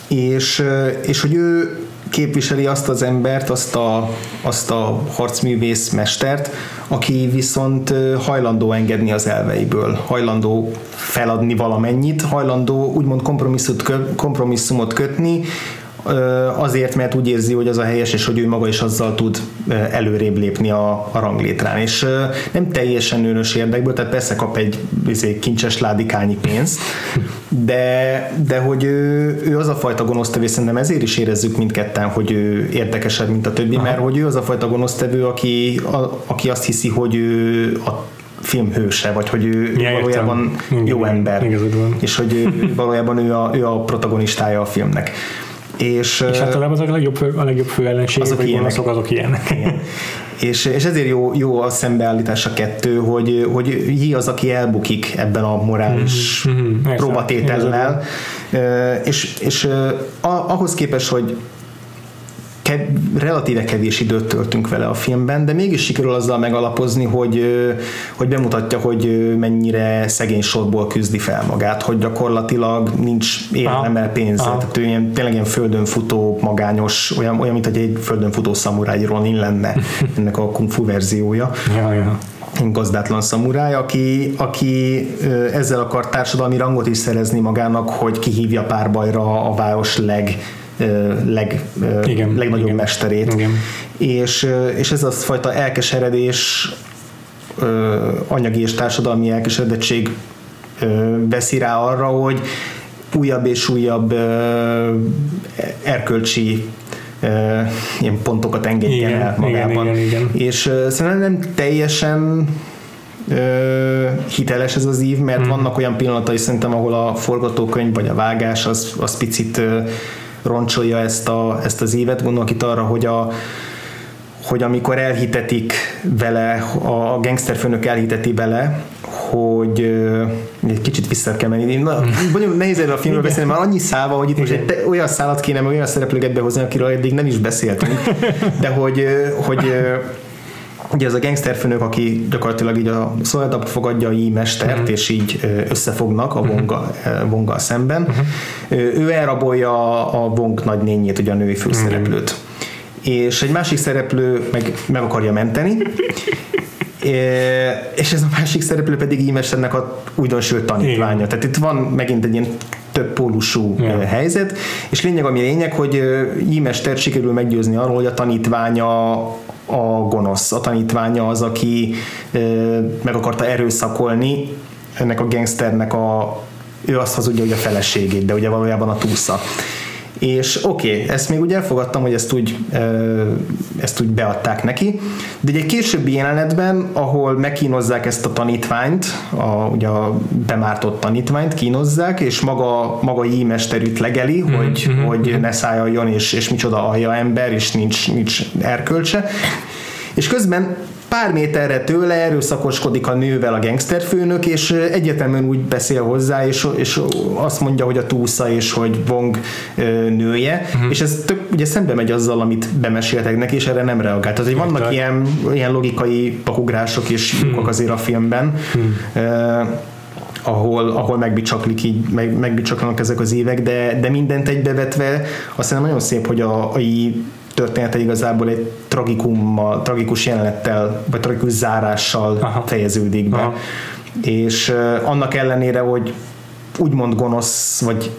És, és hogy ő képviseli azt az embert, azt a, azt a harcművész mestert, aki viszont hajlandó engedni az elveiből, hajlandó feladni valamennyit, hajlandó úgymond kompromisszumot kötni, azért, mert úgy érzi, hogy az a helyes, és hogy ő maga is azzal tud előrébb lépni a, a ranglétrán. És nem teljesen önös érdekből, tehát persze kap egy izé, kincses ládikányi pénzt, de, de hogy ő, ő az a fajta gonosztevő, szerintem ezért is érezzük mindketten, hogy ő érdekesebb, mint a többi, Aha. mert hogy ő az a fajta gonosztevő, aki, a, aki azt hiszi, hogy ő a film hőse, vagy hogy ő ja, valójában értem. jó ember, Igazad és hogy ő, valójában ő a, ő a protagonistája a filmnek. És, és általában azok a legjobb, a legjobb főellenségek, azok ilyenek. Azok, azok ilyenek. Igen. és, és ezért jó, jó a szembeállítás a kettő, hogy, hogy Yi az, aki elbukik ebben a morális mm-hmm. próbatétellel, és, és ahhoz képest, hogy kev, relatíve kevés időt töltünk vele a filmben, de mégis sikerül azzal megalapozni, hogy, hogy bemutatja, hogy mennyire szegény sorból küzdi fel magát, hogy gyakorlatilag nincs érelemmel pénze, Aha. tehát ő ilyen, tényleg ilyen földön futó, magányos, olyan, olyan mint hogy egy földön futó szamuráj Ronin lenne ennek a kung fu verziója. Ja, ja gazdátlan szamuráj, aki, aki ezzel akar társadalmi rangot is szerezni magának, hogy kihívja párbajra a város leg leg, igen, legnagyobb igen, mesterét. Igen. És, és ez az fajta elkeseredés, anyagi és társadalmi elkeseredettség veszi rá arra, hogy újabb és újabb erkölcsi ilyen pontokat engedjen igen, el magában. Igen, igen, igen. És szerintem nem teljesen hiteles ez az ív, mert mm. vannak olyan pillanatai szerintem, ahol a forgatókönyv vagy a vágás az, az picit roncsolja ezt, a, ezt az évet. Gondolok itt arra, hogy a, hogy amikor elhitetik vele, a gangsterfőnök elhiteti vele, hogy egy kicsit vissza kell menni. Na, mondjuk nehéz erről a filmről beszélni, mert annyi száva, hogy itt most egy olyan szállat kéne, meg olyan szereplőket behozni, akiről eddig nem is beszéltünk, de hogy, hogy ugye ez a gangsterfőnök, aki gyakorlatilag így a szolgálatba fogadja a mestert, uh-huh. és így összefognak a vonga, uh-huh. vonga szemben. Uh-huh. Ő elrabolja a vong nagynényét, ugye a női főszereplőt. Uh-huh. És egy másik szereplő meg, meg akarja menteni, és ez a másik szereplő pedig ímesternek a újdonsült tanítványa. Igen. Tehát itt van megint egy ilyen több pólusú yeah. helyzet, és lényeg ami lényeg, hogy ímestert sikerül meggyőzni arról, hogy a tanítványa a gonosz, a tanítványa az, aki meg akarta erőszakolni ennek a gangsternek a ő azt hazudja, hogy a feleségét, de ugye valójában a túsza. És oké, okay, ezt még úgy elfogadtam, hogy ezt úgy, ezt úgy beadták neki, de egy későbbi jelenetben, ahol megkínozzák ezt a tanítványt, a, ugye a bemártott tanítványt kínozzák, és maga, maga ímester itt legeli, mm-hmm. hogy, mm-hmm. hogy ne szálljon, és, és micsoda alja ember, és nincs, nincs erkölcse. És közben pár méterre tőle erőszakoskodik a nővel a gangsterfőnök, és egyetemen úgy beszél hozzá, és, és azt mondja, hogy a túsza, és hogy Wong nője, uh-huh. és ez tök, ugye szembe megy azzal, amit bemeséltek neki, és erre nem reagált. Tehát, hogy vannak ilyen, ilyen logikai pakugrások és uh-huh. azért a filmben, uh-huh. uh, ahol, ahol megbicsaklik így, meg, megbicsaklanak ezek az évek, de, de mindent egybevetve azt hiszem nagyon szép, hogy a, a története igazából egy tragikummal, tragikus jelenettel, vagy tragikus zárással Aha. fejeződik be. Aha. És uh, annak ellenére, hogy úgymond gonosz, vagy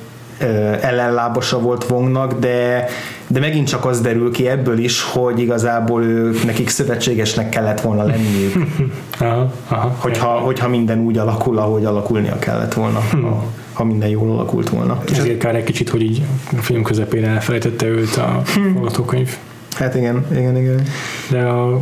ellenlábasa volt Wongnak, de, de megint csak az derül ki ebből is, hogy igazából ők, nekik szövetségesnek kellett volna lenniük. aha, aha, hogyha, hogyha minden úgy alakul, ahogy alakulnia kellett volna. Ha, ha minden jól alakult volna. Ezért kár egy kicsit, hogy így a film közepén elfelejtette őt a forgatókönyv. Hát igen, igen, igen. De a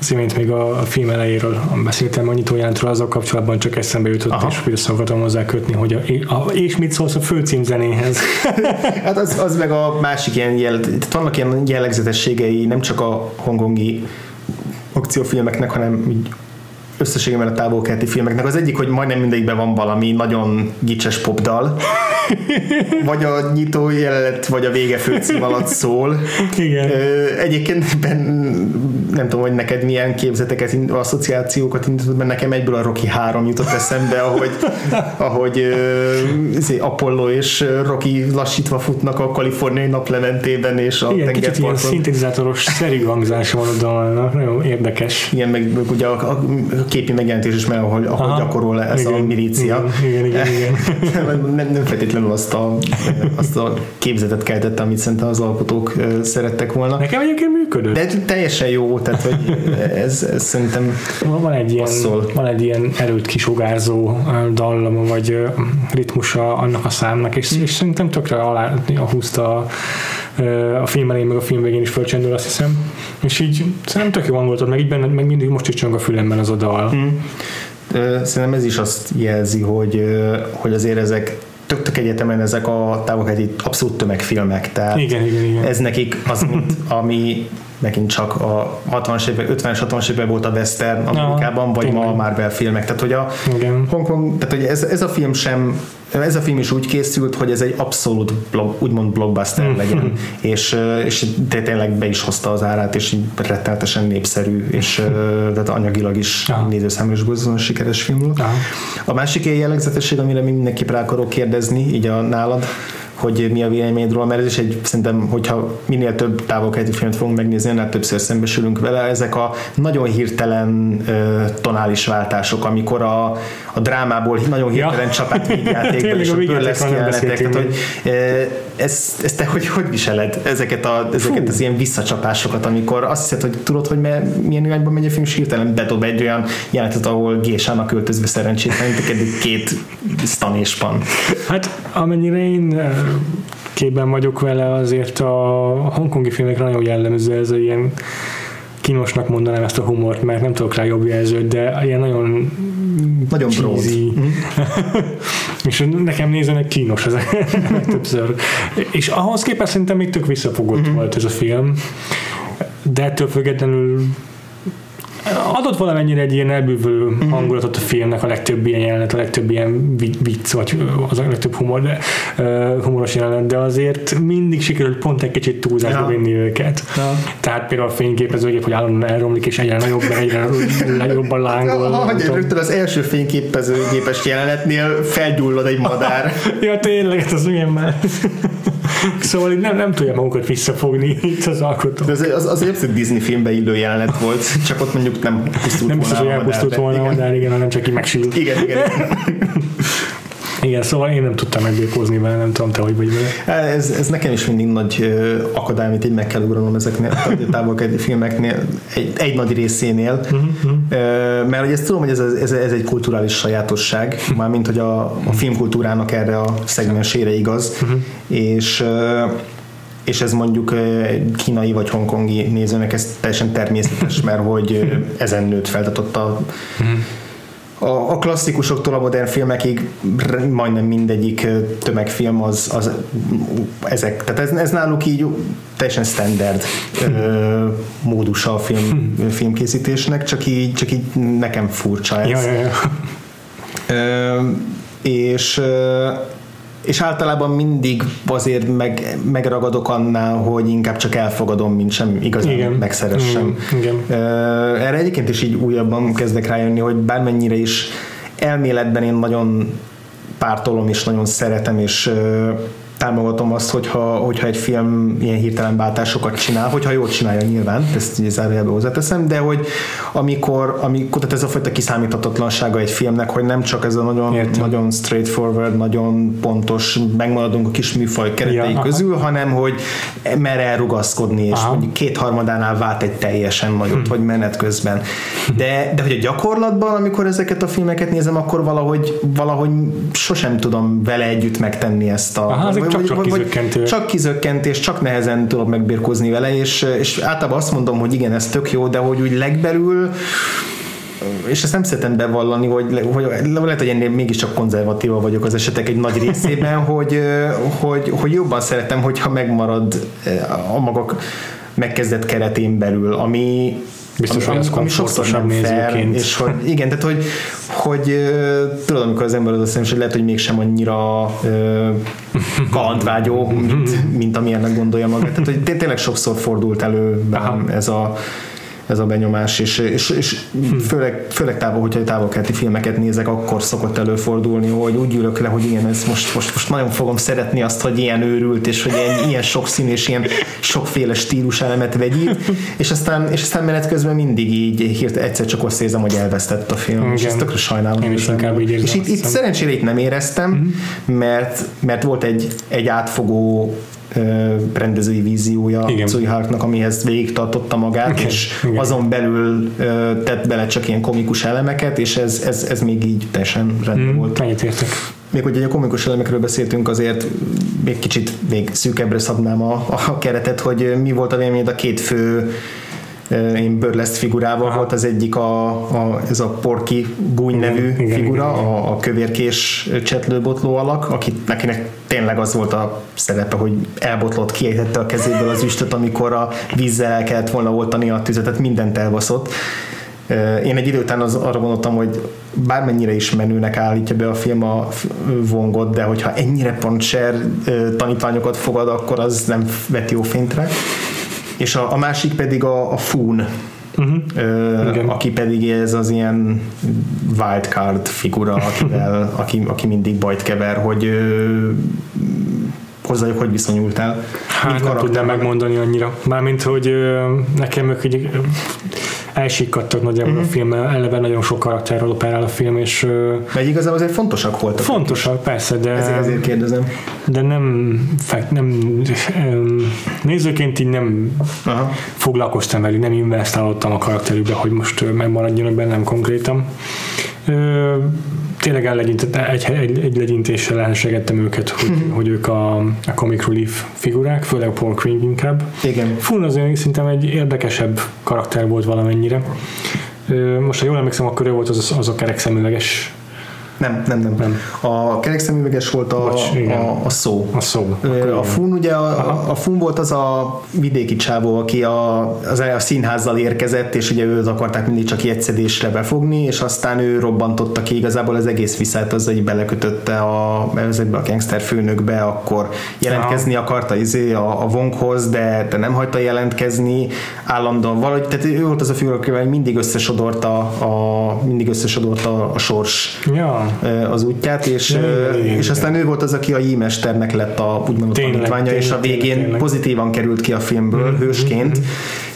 az imént még a, a film elejéről beszéltem a nyitójántról, azzal kapcsolatban csak eszembe jutott, Aha. és vissza akartam hozzá kötni, hogy a, a, és mit szólsz a főcímzenéhez? hát az, az meg a másik ilyen, jel, vannak ilyen jellegzetességei, nem csak a hongkongi akciófilmeknek, hanem így összességében a távolkelti filmeknek. Az egyik, hogy majdnem mindegyikben van valami nagyon gicses popdal, vagy a nyitó jelenet, vagy a vége főcím alatt szól. Igen. Egyébként ben, nem tudom, hogy neked milyen képzeteket, asszociációkat indított, mert nekem egyből a Rocky 3 jutott eszembe, ahogy, ahogy uh, Apollo és Rocky lassítva futnak a kaliforniai naplementében, és a Igen, kicsit ilyen szintetizátoros szerű hangzás van oda, nagyon érdekes. Igen, meg, meg ugye a, a képi megjelentés is, mert ahogy, ahogy gyakorol ez igen, a milícia. Igen, igen, igen. igen. nem, nem feltétlenül azt a, azt a képzetet keltette, amit szerintem az alkotók szerettek volna. Nekem egyébként működött. De teljesen jó, tehát hogy ez, ez szerintem van egy, ilyen, van egy ilyen erőt kisugárzó dallama, vagy ritmusa annak a számnak, és, és szerintem tökre alá húzta a film elején, meg a film végén is fölcsendül, azt hiszem. És így szerintem tök jó hangoltad, meg így benne, meg mindig most is csöng a fülemben az a dal. Mm. Szerintem ez is azt jelzi, hogy, hogy azért ezek tök, tök egyetemen ezek a távolkeleti abszolút tömegfilmek, tehát igen, igen, igen. ez nekik az, mint ami megint csak a 60-as évek, 50-es, 60-as években volt a western Amerikában, vagy tényleg. ma a Marvel filmek. Tehát, hogy a Igen. Hongkong, tehát, hogy ez, ez a film sem ez a film is úgy készült, hogy ez egy abszolút blog, úgymond blockbuster mm. legyen, és, és tényleg be is hozta az árát, és így rettenetesen népszerű, és tehát anyagilag is nézőszámra is borzasztóan sikeres film volt. Aha. A másik ilyen jellegzetesség, amire mindenképp rá akarok kérdezni, így a nálad, hogy mi a véleményedről, mert ez is egy, szerintem, hogyha minél több távolkeleti filmet fogunk megnézni, annál többször szembesülünk vele, ezek a nagyon hirtelen uh, tonális váltások, amikor a, a drámából nagyon hirtelen ja. vígjátékba, és a burleszk jelenetek, tehát, hogy uh, ezt, ezt te hogy, hogy viseled ezeket, a, ezeket az ilyen visszacsapásokat, amikor azt hiszed, hogy tudod, hogy milyen irányba megy a film, és hirtelen bedob egy olyan jelenetet, ahol Gésának költözve szerencsétlen, mint két stanéspan. Hát amennyire én képben vagyok vele, azért a hongkongi filmek nagyon jellemző ez a ilyen kínosnak mondanám ezt a humort, mert nem tudok rá jobb jelzőt, de ilyen nagyon nagyon cheesy. Mm. és nekem nézőnek kínos ez többször. És ahhoz képest szerintem még tök visszafogott mm. volt ez a film, de ettől függetlenül adott valamennyire egy ilyen elbűvölő mm-hmm. hangulatot a filmnek, a legtöbb ilyen jelenet, a legtöbb ilyen vicc, vagy az a legtöbb humor, de, uh, humoros jelenet, de azért mindig sikerült pont egy kicsit túlzásba ja. vinni őket. Ja. Tehát például a fényképezőgép, hogy állandóan elromlik, és egyre nagyobb, egyre jobban lángol. Ha, hogy rögtön az első fényképezőgépes jelenetnél felgyullad egy madár. ja, tényleg, hát az milyen már. Szóval nem, nem tudja magukat visszafogni itt az alkotó. De az, az, az Disney filmbe illő jelenet volt, csak ott mondjuk nem pusztult Nem biztos, hogy elpusztult volna, igen. de igen, hanem csak így megsült. Igen, igen. Igen, szóval én nem tudtam megbírkozni vele, nem tudom te, hogy vagy vele. Ez, ez nekem is mindig nagy akadály, amit így meg kell ugranom ezeknél a távolkeleti filmeknél, egy, egy nagy részénél, uh-huh. mert hogy ezt tudom, hogy ez, ez, ez egy kulturális sajátosság, mármint hogy a, a filmkultúrának erre a szegmensére igaz, uh-huh. és és ez mondjuk kínai vagy hongkongi nézőnek ez teljesen természetes, mert hogy ezen nőtt fel, tehát ott a uh-huh a, a klasszikusoktól a modern filmekig majdnem mindegyik tömegfilm az, az ezek, tehát ez, ez náluk így teljesen standard ö, módusa a film, filmkészítésnek, csak így, csak így nekem furcsa ez. Ja, ja, ja. Ö, és és általában mindig azért meg, megragadok annál, hogy inkább csak elfogadom, mint sem igazán Igen. megszeressem. Igen. Erre egyébként is így újabban kezdek rájönni, hogy bármennyire is elméletben én nagyon pártolom és nagyon szeretem, és támogatom azt, hogyha, hogyha egy film ilyen hirtelen váltásokat csinál, hogyha jól csinálja nyilván, ezt ugye zárójelbe hozzáteszem, de hogy amikor, amikor tehát ez a fajta kiszámíthatatlansága egy filmnek, hogy nem csak ez a nagyon, nagyon straightforward, nagyon pontos, megmaradunk a kis műfaj keretei ja, közül, aha. hanem hogy mer elrugaszkodni, és aha. hogy kétharmadánál vált egy teljesen nagyot, hm. vagy menet közben. De, de hogy a gyakorlatban, amikor ezeket a filmeket nézem, akkor valahogy, valahogy sosem tudom vele együtt megtenni ezt a... Aha, ezek vagy, csak, vagy, kizökkentő. Csak kizökkentés, csak nehezen tudok megbirkózni vele, és, és általában azt mondom, hogy igen, ez tök jó, de hogy úgy legbelül és ezt nem szeretem bevallani, hogy, hogy lehet, hogy ennél mégiscsak konzervatíva vagyok az esetek egy nagy részében, hogy, hogy, hogy jobban szeretem, hogyha megmarad a magak megkezdett keretén belül, ami, Biztos, ami, hogy ami sokszor nem fair, és hogy igen, tehát hogy, hogy tudod, amikor az ember az azt hogy lehet, hogy mégsem annyira kalandvágyó, mint, mint amilyennek gondolja magát. Tehát, hogy tényleg sokszor fordult elő ez a ez a benyomás, és, és, és főleg, főleg távol, hogyha távolkelti filmeket nézek, akkor szokott előfordulni, hogy úgy ülök le, hogy igen, ez most, most, most nagyon fogom szeretni azt, hogy ilyen őrült, és hogy ilyen, ilyen sokszín és ilyen sokféle stílus elemet vegyít, és aztán, és aztán menet közben mindig így hírt, egyszer csak azt érzem, hogy elvesztett a film, igen. és ezt tökre sajnálom. Én is inkább így És itt, itt szerencsére itt nem éreztem, mm-hmm. mert, mert volt egy, egy átfogó rendezői víziója Zoe Hartnak, amihez végig tartotta magát, okay. és Igen. azon belül tett bele csak ilyen komikus elemeket, és ez, ez, ez még így teljesen rendben mm, volt. Ennyit értek. Még hogy a komikus elemekről beszéltünk, azért még kicsit még szűkebbre szabnám a, a keretet, hogy mi volt a véleményed a két fő én Burlesque figurával volt az egyik a, a, ez a Porky Gúny nevű igen, figura, igen, igen. A, a kövérkés csetlőbotló alak, akit, nekinek tényleg az volt a szerepe, hogy elbotlott, kiejtette a kezéből az üstöt, amikor a vízzel el kellett volna oltani a tüzet, tehát mindent elbaszott. Én egy idő után az, arra gondoltam, hogy bármennyire is menőnek állítja be a film a vongot, de hogyha ennyire pontser tanítványokat fogad, akkor az nem vet jó fintre és a, a másik pedig a, a Foon, uh-huh. Ö, aki pedig ez az ilyen wildcard figura, akivel, aki, aki mindig bajt kever, hogy ö, hozzájuk hogy viszonyultál? Hát nem tudnám megmondani annyira. Mármint, hogy ö, nekem ők egy elsikkadtak nagyjából uh-huh. a film, eleve nagyon sok karakterről operál a film, és... Mert igazából azért fontosak voltak. Fontosak, persze, de... Ezért, ezért kérdezem. De nem, nem nézőként így nem Aha. foglalkoztam velük, nem investálottam a karakterükbe, hogy most megmaradjanak bennem konkrétan tényleg egy, egy, egy legyintéssel elsegettem őket, hogy, mm-hmm. hogy ők a, a comic relief figurák, főleg Paul King inkább. Igen. Fun az szerintem egy érdekesebb karakter volt valamennyire. Most, ha jól emlékszem, akkor ő volt az, az a kerek szemüveges nem, nem, nem. nem. A kerekszemüveges volt a, Bocs, a, a szó. A szó. A fun ugye, a, a fun volt az a vidéki csávó, aki a, az a színházzal érkezett, és ugye őt akarták mindig csak jegyszedésre befogni, és aztán ő robbantotta ki igazából az egész viszát, az, hogy belekötötte a, ezekbe a gangster főnökbe, akkor jelentkezni Aha. akarta izé a, a vonkhoz, de, de nem hagyta jelentkezni állandóan valahogy, tehát ő volt az a figura, akivel mindig összesodorta a, mindig összesodorta a sors. Ja az útját, és, igen, és igen. aztán ő volt az, aki a J-mesternek lett a úgymond tanítványa, és a végén tényleg. pozitívan került ki a filmből mm-hmm. hősként,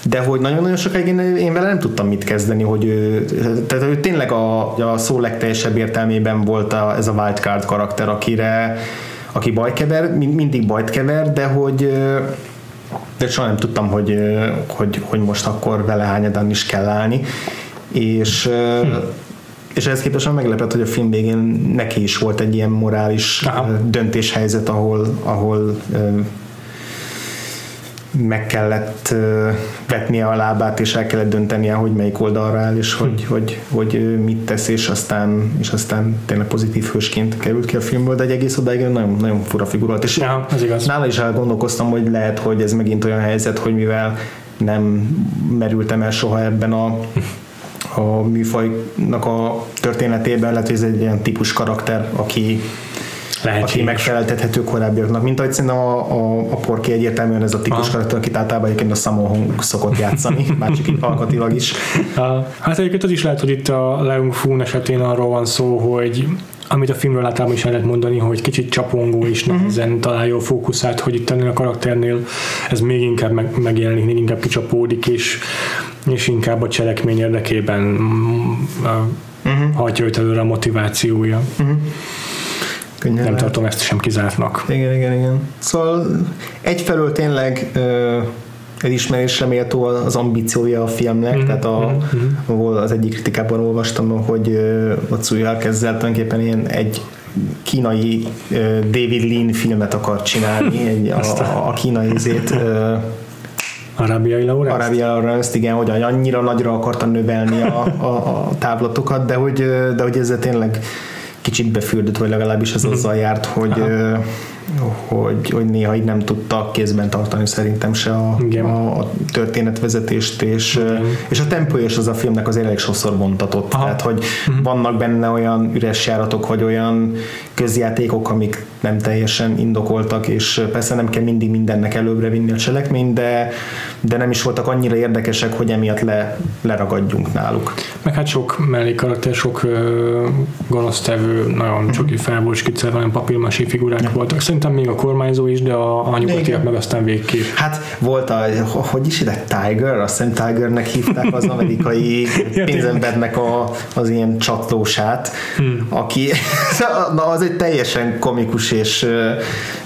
de hogy nagyon-nagyon sokáig én, én vele nem tudtam mit kezdeni, hogy ő, tehát ő tényleg a, a szó legteljesebb értelmében volt a, ez a wildcard karakter, akire aki bajt kever, mindig bajt kever, de hogy de soha nem tudtam, hogy, hogy, hogy most akkor vele hányadán is kell állni. És hm és ehhez képest meglepett, hogy a film végén neki is volt egy ilyen morális Aha. döntéshelyzet, ahol, ahol meg kellett vetnie a lábát, és el kellett döntenie, hogy melyik oldalra áll, és hogy, hm. hogy, hogy mit tesz, és aztán, és aztán tényleg pozitív hősként került ki a filmből, de egy egész odáig nagyon, nagyon fura figurált. És ja, ez igaz. nála is elgondolkoztam, hogy lehet, hogy ez megint olyan helyzet, hogy mivel nem merültem el soha ebben a a műfajnak a történetében, lehet, hogy ez egy ilyen típus karakter, aki Lehetséges. aki megfeleltethető korábbiaknak. Mint ahogy szerintem a, a, a Porky egyértelműen ez a típus karakter, akit általában egyébként a Sammo Hung szokott játszani, már csak így alkatilag is. Hát egyébként az is lehet, hogy itt a Leung Fun esetén arról van szó, hogy amit a filmről általában is el lehet mondani, hogy kicsit csapongó és nehezen uh-huh. találja a fókuszát, hogy itt ennél a karakternél ez még inkább meg, megjelenik, még inkább kicsapódik, és, és inkább a cselekmény érdekében uh-huh. hajtja őt előre a motivációja. Uh-huh. Könnyen Nem tartom ezt sem kizártnak. Igen, igen, igen. Szóval egyfelől tényleg elismerésre méltó az ambíciója a filmnek, mm-hmm. tehát a, mm-hmm. az egyik kritikában olvastam, hogy a Tsuya ezzel tulajdonképpen ilyen egy kínai David Lean filmet akar csinálni, egy, a, a, a kínai zét Arábiai Lawrence? Arábiai Lawrence, igen, hogy annyira nagyra akarta növelni a, a, a táblatokat, de hogy, de hogy ezzel tényleg kicsit befürdött, vagy legalábbis ez azzal járt, hogy, Aha hogy, hogy néha így nem tudta kézben tartani szerintem se a, a, a történetvezetést, és, és a tempója és az a filmnek az elég sokszor bontatott. Aha. Tehát, hogy uh-huh. vannak benne olyan üres járatok, vagy olyan közjátékok, amik nem teljesen indokoltak, és persze nem kell mindig mindennek előbbre vinni a cselekményt, de, de nem is voltak annyira érdekesek, hogy emiatt le, leragadjunk náluk. Meg hát sok mellékarakter, sok gonosztevő, nagyon csak uh-huh. fel volt skiccelve, olyan papírmasi figurák ja. voltak. Szerintem még a kormányzó is, de a, a nyugatiak meg aztán végképp. Hát volt a, hogy is ide, Tiger? Azt hiszem Tigernek hívták az amerikai pénzembernek a, az ilyen csatlósát, hmm. aki na, az egy teljesen komikus és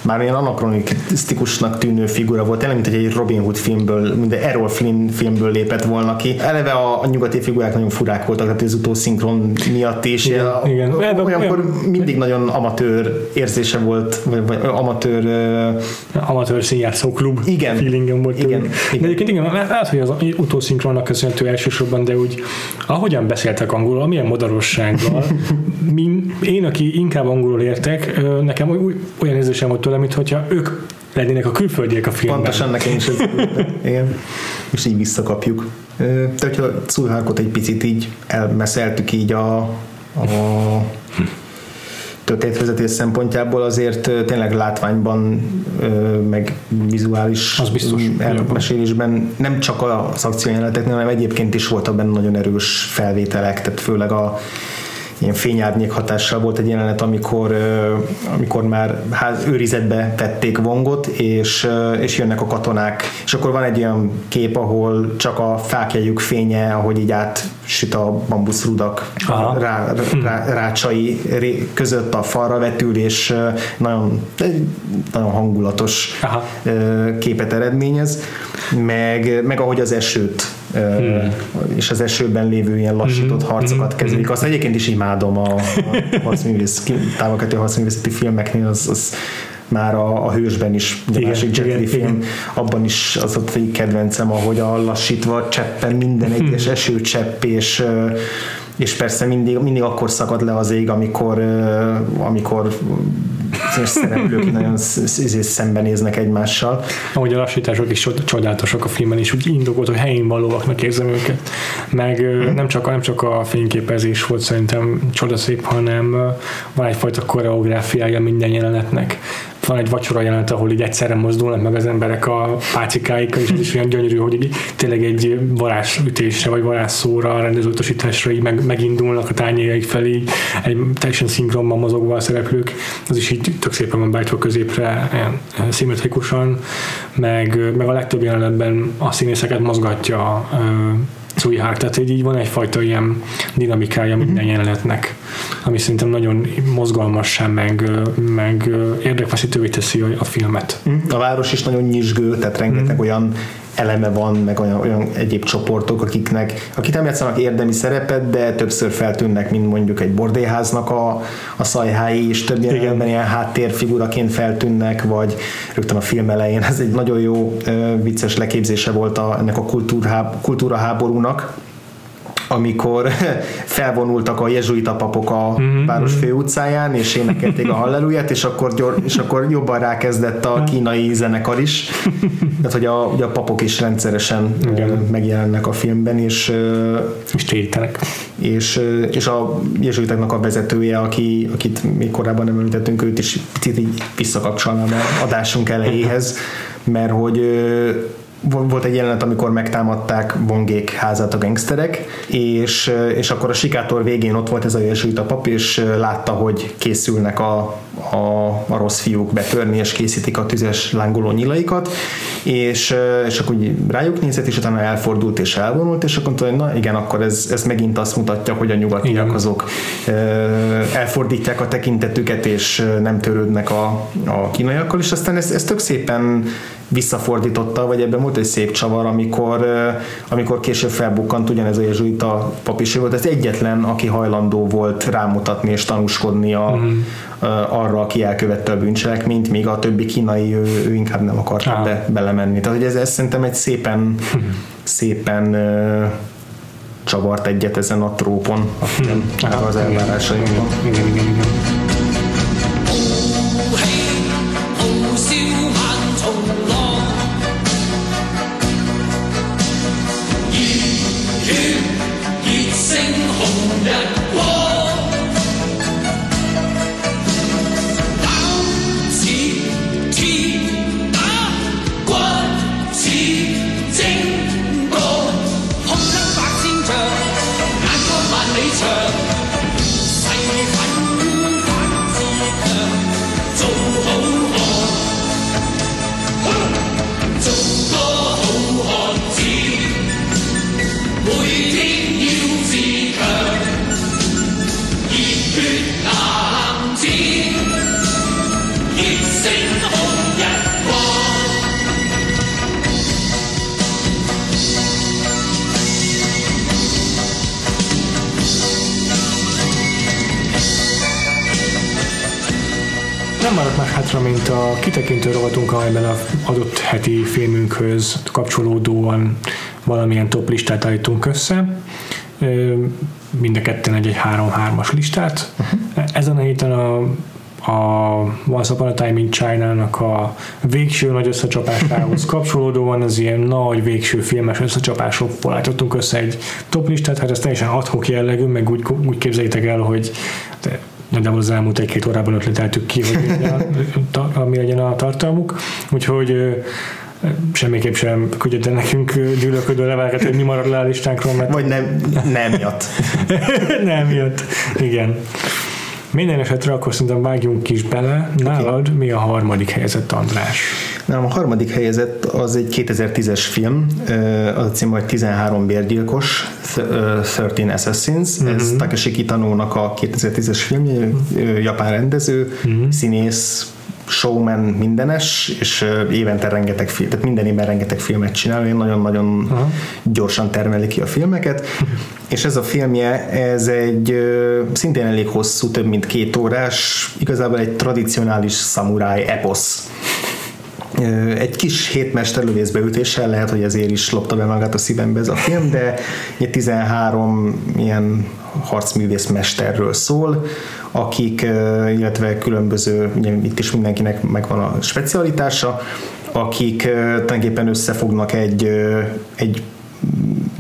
már ilyen anakronisztikusnak tűnő figura volt, tényleg, mint egy Robin Hood filmből, mint egy Errol Flynn filmből lépett volna ki. Eleve a, a nyugati figurák nagyon furák voltak, tehát az utószinkron miatt is. Igen, a, igen. Olyankor mindig nagyon amatőr érzése volt, vagy, vagy amatőr... Amatőr színjátszó klub igen, feelingem volt. Igen, igen. De egyébként igen, lehet, hogy az utószinkronnak köszönhető elsősorban, de úgy ahogyan beszéltek angolul, amilyen modarossággal, min, én, aki inkább angolul értek, nekem olyan érzésem volt tőle, mintha ők lennének a külföldiek a filmben. Pontosan nekem is ez igen. És így visszakapjuk. De hogyha Szulhákot egy picit így elmeszeltük így a, a történetvezetés szempontjából azért tényleg látványban, meg vizuális az biztos, elmesélésben nem csak a akciójeleneteknél, hanem egyébként is voltak benne nagyon erős felvételek, tehát főleg a ilyen fényárnyék hatással volt egy jelenet, amikor, amikor már ház őrizetbe vették vongot, és, és jönnek a katonák, és akkor van egy olyan kép, ahol csak a fákjegyük fénye, ahogy így süt a bambuszrudak rá, rá, rácsai között a falra vetül, és nagyon, nagyon hangulatos Aha. képet eredményez, meg, meg ahogy az esőt hmm. és az esőben lévő ilyen lassított hmm. harcokat hmm. kezelik. Azt egyébként is imádom a, a harcművész, támogató harcművészeti filmeknél, az, az már a, a hősben is, ugye igen, másik Jet Li film, abban is az ott egy kedvencem, ahogy a lassítva cseppen minden egyes hmm. esőcsepp, és és persze mindig, mindig akkor szakad le az ég, amikor, amikor bizonyos szereplők nagyon szembenéznek egymással. Ahogy a lassítások is csodálatosak a filmben is, úgy indokolt, hogy helyén valóaknak érzem őket. Meg hmm. nem, csak, nem csak a fényképezés volt szerintem csodaszép, hanem van egyfajta koreográfiája minden jelenetnek van egy vacsora jelent, ahol így egyszerre mozdulnak meg az emberek a pácikáikkal, és ez is olyan gyönyörű, hogy így tényleg egy varázsütésre vagy varázsszóra, rendezőutasításra így meg, megindulnak a tányéreik felé, egy teljesen szinkronban mozogva a szereplők, az is így tök szépen van beállítva középre, szimmetrikusan, meg, meg a legtöbb jelenetben a színészeket mozgatja Suihár, tehát így, így van egyfajta ilyen dinamikája minden mm-hmm. jelenetnek, ami szerintem nagyon mozgalmassá, meg, meg érdekfeszítővé teszi a, a filmet. Mhm. A város is nagyon nyisgő, tehát rengeteg mm. olyan eleme van, meg olyan, olyan egyéb csoportok, akiknek, akik nem játszanak érdemi szerepet, de többször feltűnnek, mint mondjuk egy bordéháznak a, a szajhái, és több jelenben ilyen háttérfiguraként feltűnnek, vagy rögtön a film elején. Ez egy nagyon jó vicces leképzése volt a, ennek a kultúra háborúnak, amikor felvonultak a jezsuita papok a mm-hmm. város főutcáján, és énekelték a halleluját, és akkor, gyor, és akkor jobban rákezdett a kínai zenekar is. Tehát, hogy a, ugye a papok is rendszeresen Igen. megjelennek a filmben, és és tétenek. És, és a jezsuitáknak a vezetője, aki, akit még korábban nem említettünk, őt is picit így visszakapcsolnám a adásunk elejéhez, mert hogy volt egy jelenet, amikor megtámadták bongék házát a gangsterek, és, és akkor a sikátor végén ott volt ez a a pap, és látta, hogy készülnek a, a, a rossz fiúk betörni, és készítik a tüzes lángoló nyilaikat, és, és akkor úgy rájuk nézett, és utána elfordult és elvonult, és akkor mondta, hogy na igen, akkor ez, ez megint azt mutatja, hogy a nyugatiak azok elfordítják a tekintetüket, és nem törődnek a, a kínaiakkal, és aztán ez, ez tök szépen visszafordította, vagy ebben volt egy szép csavar, amikor, amikor később felbukkant ugyanez a jezsuita papisi volt, ez egyetlen, aki hajlandó volt rámutatni és tanúskodni a, mm. arra, aki elkövette a bűncselekményt, míg a többi kínai ő, ő inkább nem akart ah. be, belemenni. Tehát hogy ez, ez szerintem egy szépen, szépen csavart egyet ezen a trópon, ah, az elvárásainkban. Igen, igen, igen. igen. Mint a kitekintő rovatunk, amelyben az adott heti filmünkhöz kapcsolódóan valamilyen top listát állítunk össze. Mind a ketten egy, egy 3-3-as listát. Uh-huh. Ezen a héten a a Once Upon a Time in China-nak a végső nagy összecsapásához kapcsolódóan az ilyen nagy végső filmes összecsapásokból állítottunk össze egy top listát, hát ez teljesen adhok jellegű, meg úgy, úgy képzeljétek el, hogy nagyjából az elmúlt egy-két órában ötleteltük ki, hogy mi legyen a tartalmuk. Úgyhogy semmiképp sem küldjött nekünk gyűlölködő leveleket, hogy mi marad le a listánkról. Mert... Vagy nem, nem jött. nem jött, igen. Minden esetre akkor szerintem vágjunk is bele. Nálad okay. mi a harmadik helyzet, András? Nem, a harmadik helyezett az egy 2010-es film, az a cím, hogy 13 bérgyilkos, 13 Assassins, mm-hmm. ez Takeshi Kitanónak a 2010-es filmje, mm-hmm. japán rendező, mm-hmm. színész, showman mindenes, és évente rengeteg film, tehát minden évben rengeteg filmet csinál, nagyon-nagyon uh-huh. gyorsan termeli ki a filmeket, és ez a filmje, ez egy szintén elég hosszú, több mint két órás, igazából egy tradicionális szamuráj eposz egy kis hétmesterlövészbeütéssel lehet, hogy ezért is lopta be magát a szívembe ez a film, de 13 ilyen harcművész mesterről szól, akik, illetve különböző, ugye itt is mindenkinek megvan a specialitása, akik tulajdonképpen összefognak egy, egy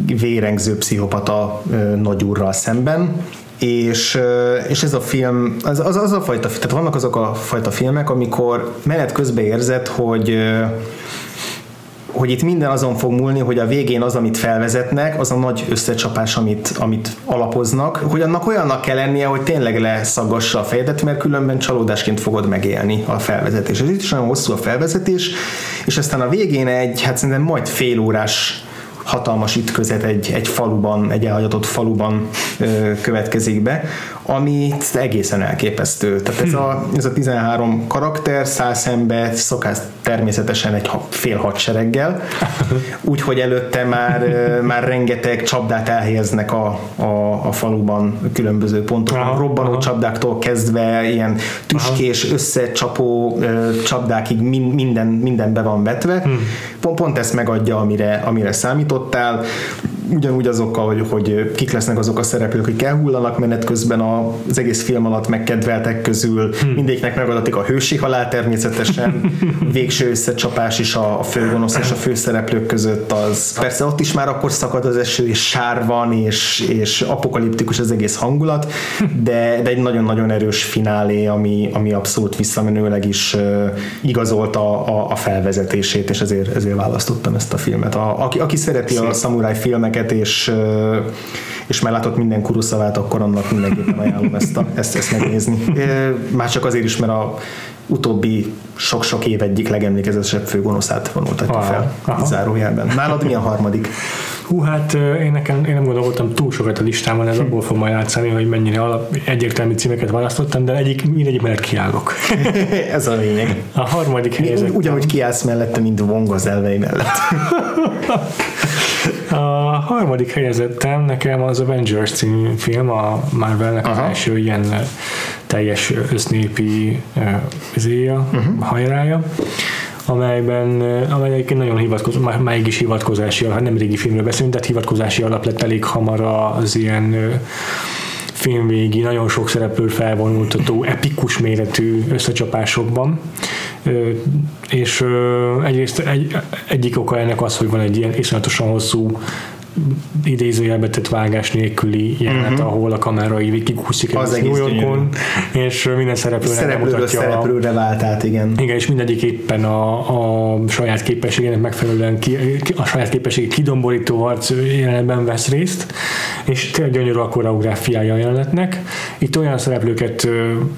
vérengző pszichopata nagyúrral szemben, és, és ez a film, az, az, az a fajta, tehát vannak azok a fajta filmek, amikor menet közben érzed, hogy hogy itt minden azon fog múlni, hogy a végén az, amit felvezetnek, az a nagy összecsapás, amit, amit alapoznak, hogy annak olyannak kell lennie, hogy tényleg leszaggassa a fejedet, mert különben csalódásként fogod megélni a felvezetés. Ez itt is nagyon hosszú a felvezetés, és aztán a végén egy, hát szerintem majd fél órás hatalmas ütközet egy, egy faluban, egy elhagyatott faluban ö, következik be, ami egészen elképesztő. Tehát ez a, ez a 13 karakter száll szembe szokás természetesen egy fél hadsereggel, úgyhogy előtte már, már rengeteg csapdát elhelyeznek a, a, a faluban különböző pontokon, aha, robbanó aha. csapdáktól kezdve ilyen tüskés, aha. összecsapó csapdákig minden, minden be van vetve. Hmm. Pont, pont ezt megadja, amire, amire számítottál ugyanúgy azokkal, hogy, hogy kik lesznek azok a szereplők, hogy elhullanak menet közben az egész film alatt megkedveltek közül, hmm. mindegyiknek megadatik a hősi halál természetesen, végső összecsapás is a, a főgonosz és a főszereplők között az. Persze ott is már akkor szakad az eső, és sár van, és, és apokaliptikus az egész hangulat, de, de egy nagyon-nagyon erős finálé, ami, ami abszolút visszamenőleg is uh, igazolta a, a felvezetését, és ezért, ezért választottam ezt a filmet. A, aki, aki szereti a szamuráj filmeket, és és már látott minden kuruszavát, akkor annak mindenképpen ajánlom ezt, a, ezt, ezt megnézni. Már csak azért is, mert a utóbbi sok-sok év egyik legemlékezetesebb főgonoszát vonultatja fel, aha. zárójelben. Nálad mi a harmadik? Hú, hát én, nekem, én nem gondoltam túl sokat a listámon, ez abból fog majd játszani, hogy mennyire alap, egyértelmű címeket választottam, de egyik, mindegyik mellett kiállok. ez a lényeg. A harmadik helyzet. Ugyanúgy kiállsz mellette, mint Wong az elvei mellett. A harmadik helyezettem nekem az Avengers című film, a Marvelnek az első ilyen teljes össznépi izéja, uh-huh. hajrája amelyben, amely egyébként nagyon hivatkozó, máig is hivatkozási alap, hát nem régi filmről beszélünk, de hivatkozási alap lett elég hamar az ilyen filmvégi, nagyon sok szereplő felvonultató, epikus méretű összecsapásokban és egyrészt egy, egyik oka ennek az, hogy van egy ilyen iszonyatosan hosszú idézőjelbe tett vágás nélküli jelenet, uh-huh. ahol a kamera így kikúszik az New Yorkon, és minden szereplőnek Szereplőről szereplőre vált át, igen. Igen, és mindegyik éppen a, a saját képességének megfelelően ki, a saját képességét kidomborító harc jelenetben vesz részt, és tényleg gyönyörű a koreográfiája a jelenetnek. Itt olyan szereplőket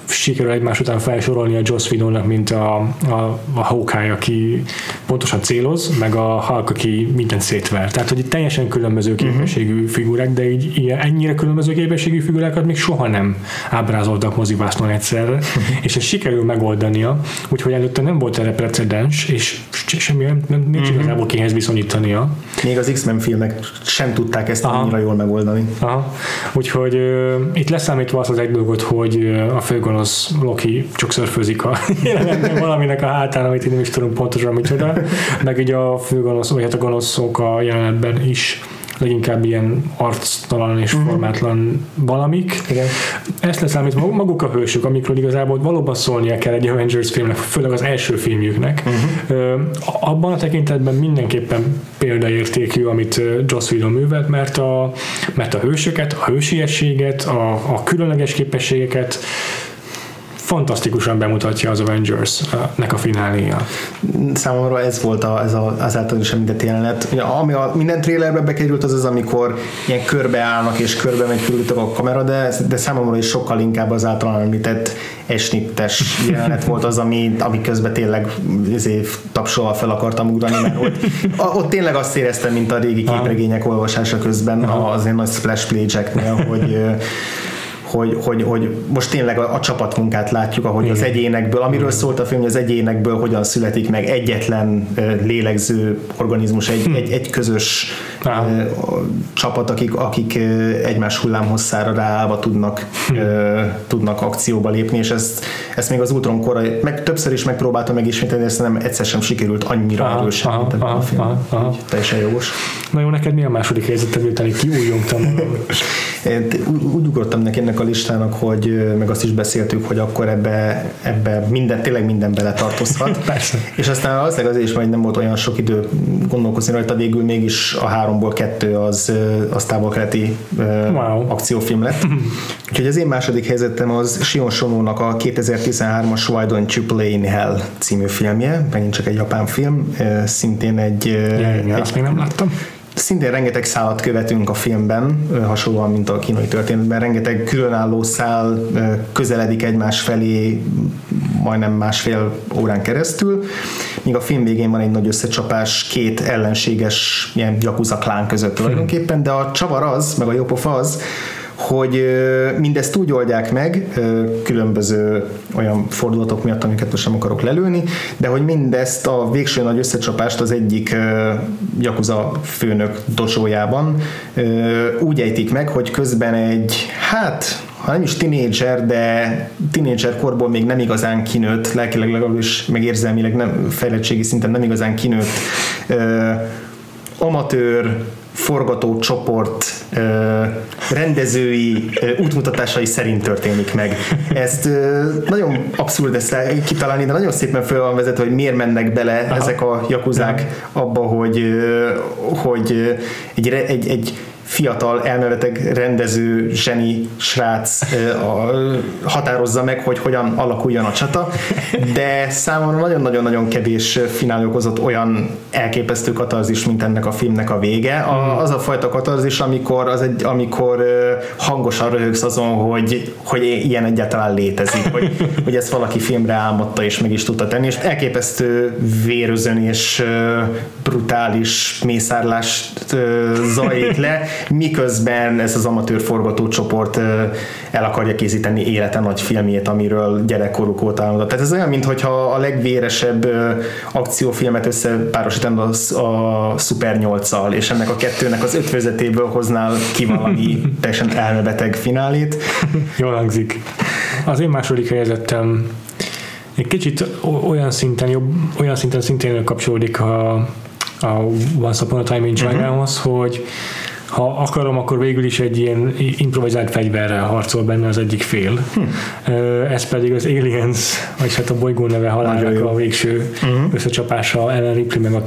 sikerül egymás után felsorolni a Joss Whedonnak, mint a, a, a Hawkeye, aki pontosan céloz, meg a Hulk, aki mindent szétver. Tehát, hogy itt teljesen külön különböző mhm. képességű uh-huh. figurák, de így ilyen, ennyire különböző képességű figurákat még soha nem ábrázoltak mozivásznon egyszerre, uh-huh. és ezt sikerül megoldania, úgyhogy előtte nem volt erre precedens, és semmi nem, nem nincs uh-huh. igazából kihez viszonyítania. Még az X-Men filmek sem tudták ezt Aha. annyira jól megoldani. Aha. Úgyhogy uh, itt leszámítva az az egy dolgot, hogy uh, a főgonosz Loki csak szörfőzik a jelenetben valaminek a hátán, amit én nem is tudom pontosan micsoda, meg ugye a főgonosz, vagy hát a gonoszok a jelenetben is leginkább ilyen arctalan és uh-huh. formátlan valamik. Igen. Ezt leszámítva maguk a hősök, amikről igazából valóban szólnia kell egy Avengers filmnek, főleg az első filmjüknek. Uh-huh. Abban a tekintetben mindenképpen példaértékű, amit Joss Whedon művelt, mert a, mert a hősöket, a hősiességet, a, a különleges képességeket fantasztikusan bemutatja az Avengers-nek a fináléja. Számomra ez volt a, ez a, az általános említett jelenet. Ami a, minden trailerbe bekerült, az az, amikor ilyen körbeállnak és körbe megy körülöttük a kamera, de, de számomra is sokkal inkább az általán említett esnittes jelenet volt az, ami, ami közben tényleg ezért tapsolva fel akartam ugrani, mert ott, ott tényleg azt éreztem, mint a régi képregények olvasása közben az én nagy splash page hogy hogy, hogy, hogy most tényleg a, a csapatmunkát látjuk, ahogy Igen. az egyénekből, amiről szólt a film, hogy az egyénekből hogyan születik meg egyetlen lélegző organizmus, egy, hm. egy, egy közös Aha. csapat, akik, akik egymás hullámhosszára ráállva tudnak, hm. tudnak akcióba lépni, és ezt, ezt még az Ultron korai, meg többször is megpróbáltam megismételni, ezt nem egyszer sem sikerült annyira aha, erősen, aha, mint aha, a film. Aha, aha. Teljesen jogos. Na jó, neked mi a második helyzeted, miután itt kiújjongtam? úgy ugrottam neki ennek a listának, hogy meg azt is beszéltük, hogy akkor ebbe, ebbe minden, tényleg minden bele tartozhat. Persze. És aztán az azért is, hogy nem volt olyan sok idő gondolkozni rajta, végül mégis a háromból kettő az, az távol-keleti wow. akciófilm lett. Úgyhogy az én második helyzetem az Sion Sonónak a 2013-as Why Don't You Play in Hell című filmje, megint csak egy japán film, szintén egy... Ja, egy, még nem láttam Szintén rengeteg szállat követünk a filmben, hasonlóan, mint a kínai történetben. Rengeteg különálló szál közeledik egymás felé majdnem másfél órán keresztül, míg a film végén van egy nagy összecsapás két ellenséges ilyen Yakuza klán között tulajdonképpen, de a csavar az, meg a jópofa az, hogy mindezt úgy oldják meg, különböző olyan fordulatok miatt, amiket most sem akarok lelőni, de hogy mindezt a végső nagy összecsapást az egyik Yakuza főnök docsójában úgy ejtik meg, hogy közben egy, hát ha nem is tinédzser, de tinédzser korból még nem igazán kinőtt, lelkileg legalábbis meg érzelmileg nem, fejlettségi szinten nem igazán kinőtt amatőr forgatócsoport ö, rendezői ö, útmutatásai szerint történik meg. Ezt ö, nagyon abszurd ezt kitalálni, de nagyon szépen fel van vezetve, hogy miért mennek bele Aha. ezek a jakuzák abba, hogy, ö, hogy egy, egy, egy fiatal, elmeveteg rendező, zseni srác határozza meg, hogy hogyan alakuljon a csata, de számomra nagyon-nagyon-nagyon kevés finál okozott olyan elképesztő katarzis, mint ennek a filmnek a vége. A, hmm. az a fajta katarzis, amikor, az egy, amikor hangosan röhögsz azon, hogy, hogy ilyen egyáltalán létezik, hogy, hogy ezt valaki filmre álmodta és meg is tudta tenni, és elképesztő vérözön és brutális mészárlást zajlik le, miközben ez az amatőr forgatócsoport el akarja készíteni élete nagy filmjét, amiről gyerekkoruk óta álmodott. Tehát ez olyan, mintha a legvéresebb akciófilmet összepárosítanod a, a Super 8-szal, és ennek a kettőnek az ötvözetéből hoznál ki valami teljesen elmebeteg finálét. Jól hangzik. Az én második helyezettem egy kicsit olyan szinten jobb, olyan szinten szintén kapcsolódik a, a Once Upon a Time in China-hoz, uh-huh. hogy ha akarom, akkor végül is egy ilyen improvizált fegyverrel harcol benne az egyik fél. Hm. Ez pedig az Aliens, vagy hát a bolygó neve halálnak a végső uh-huh. összecsapása Ellen Ripley meg a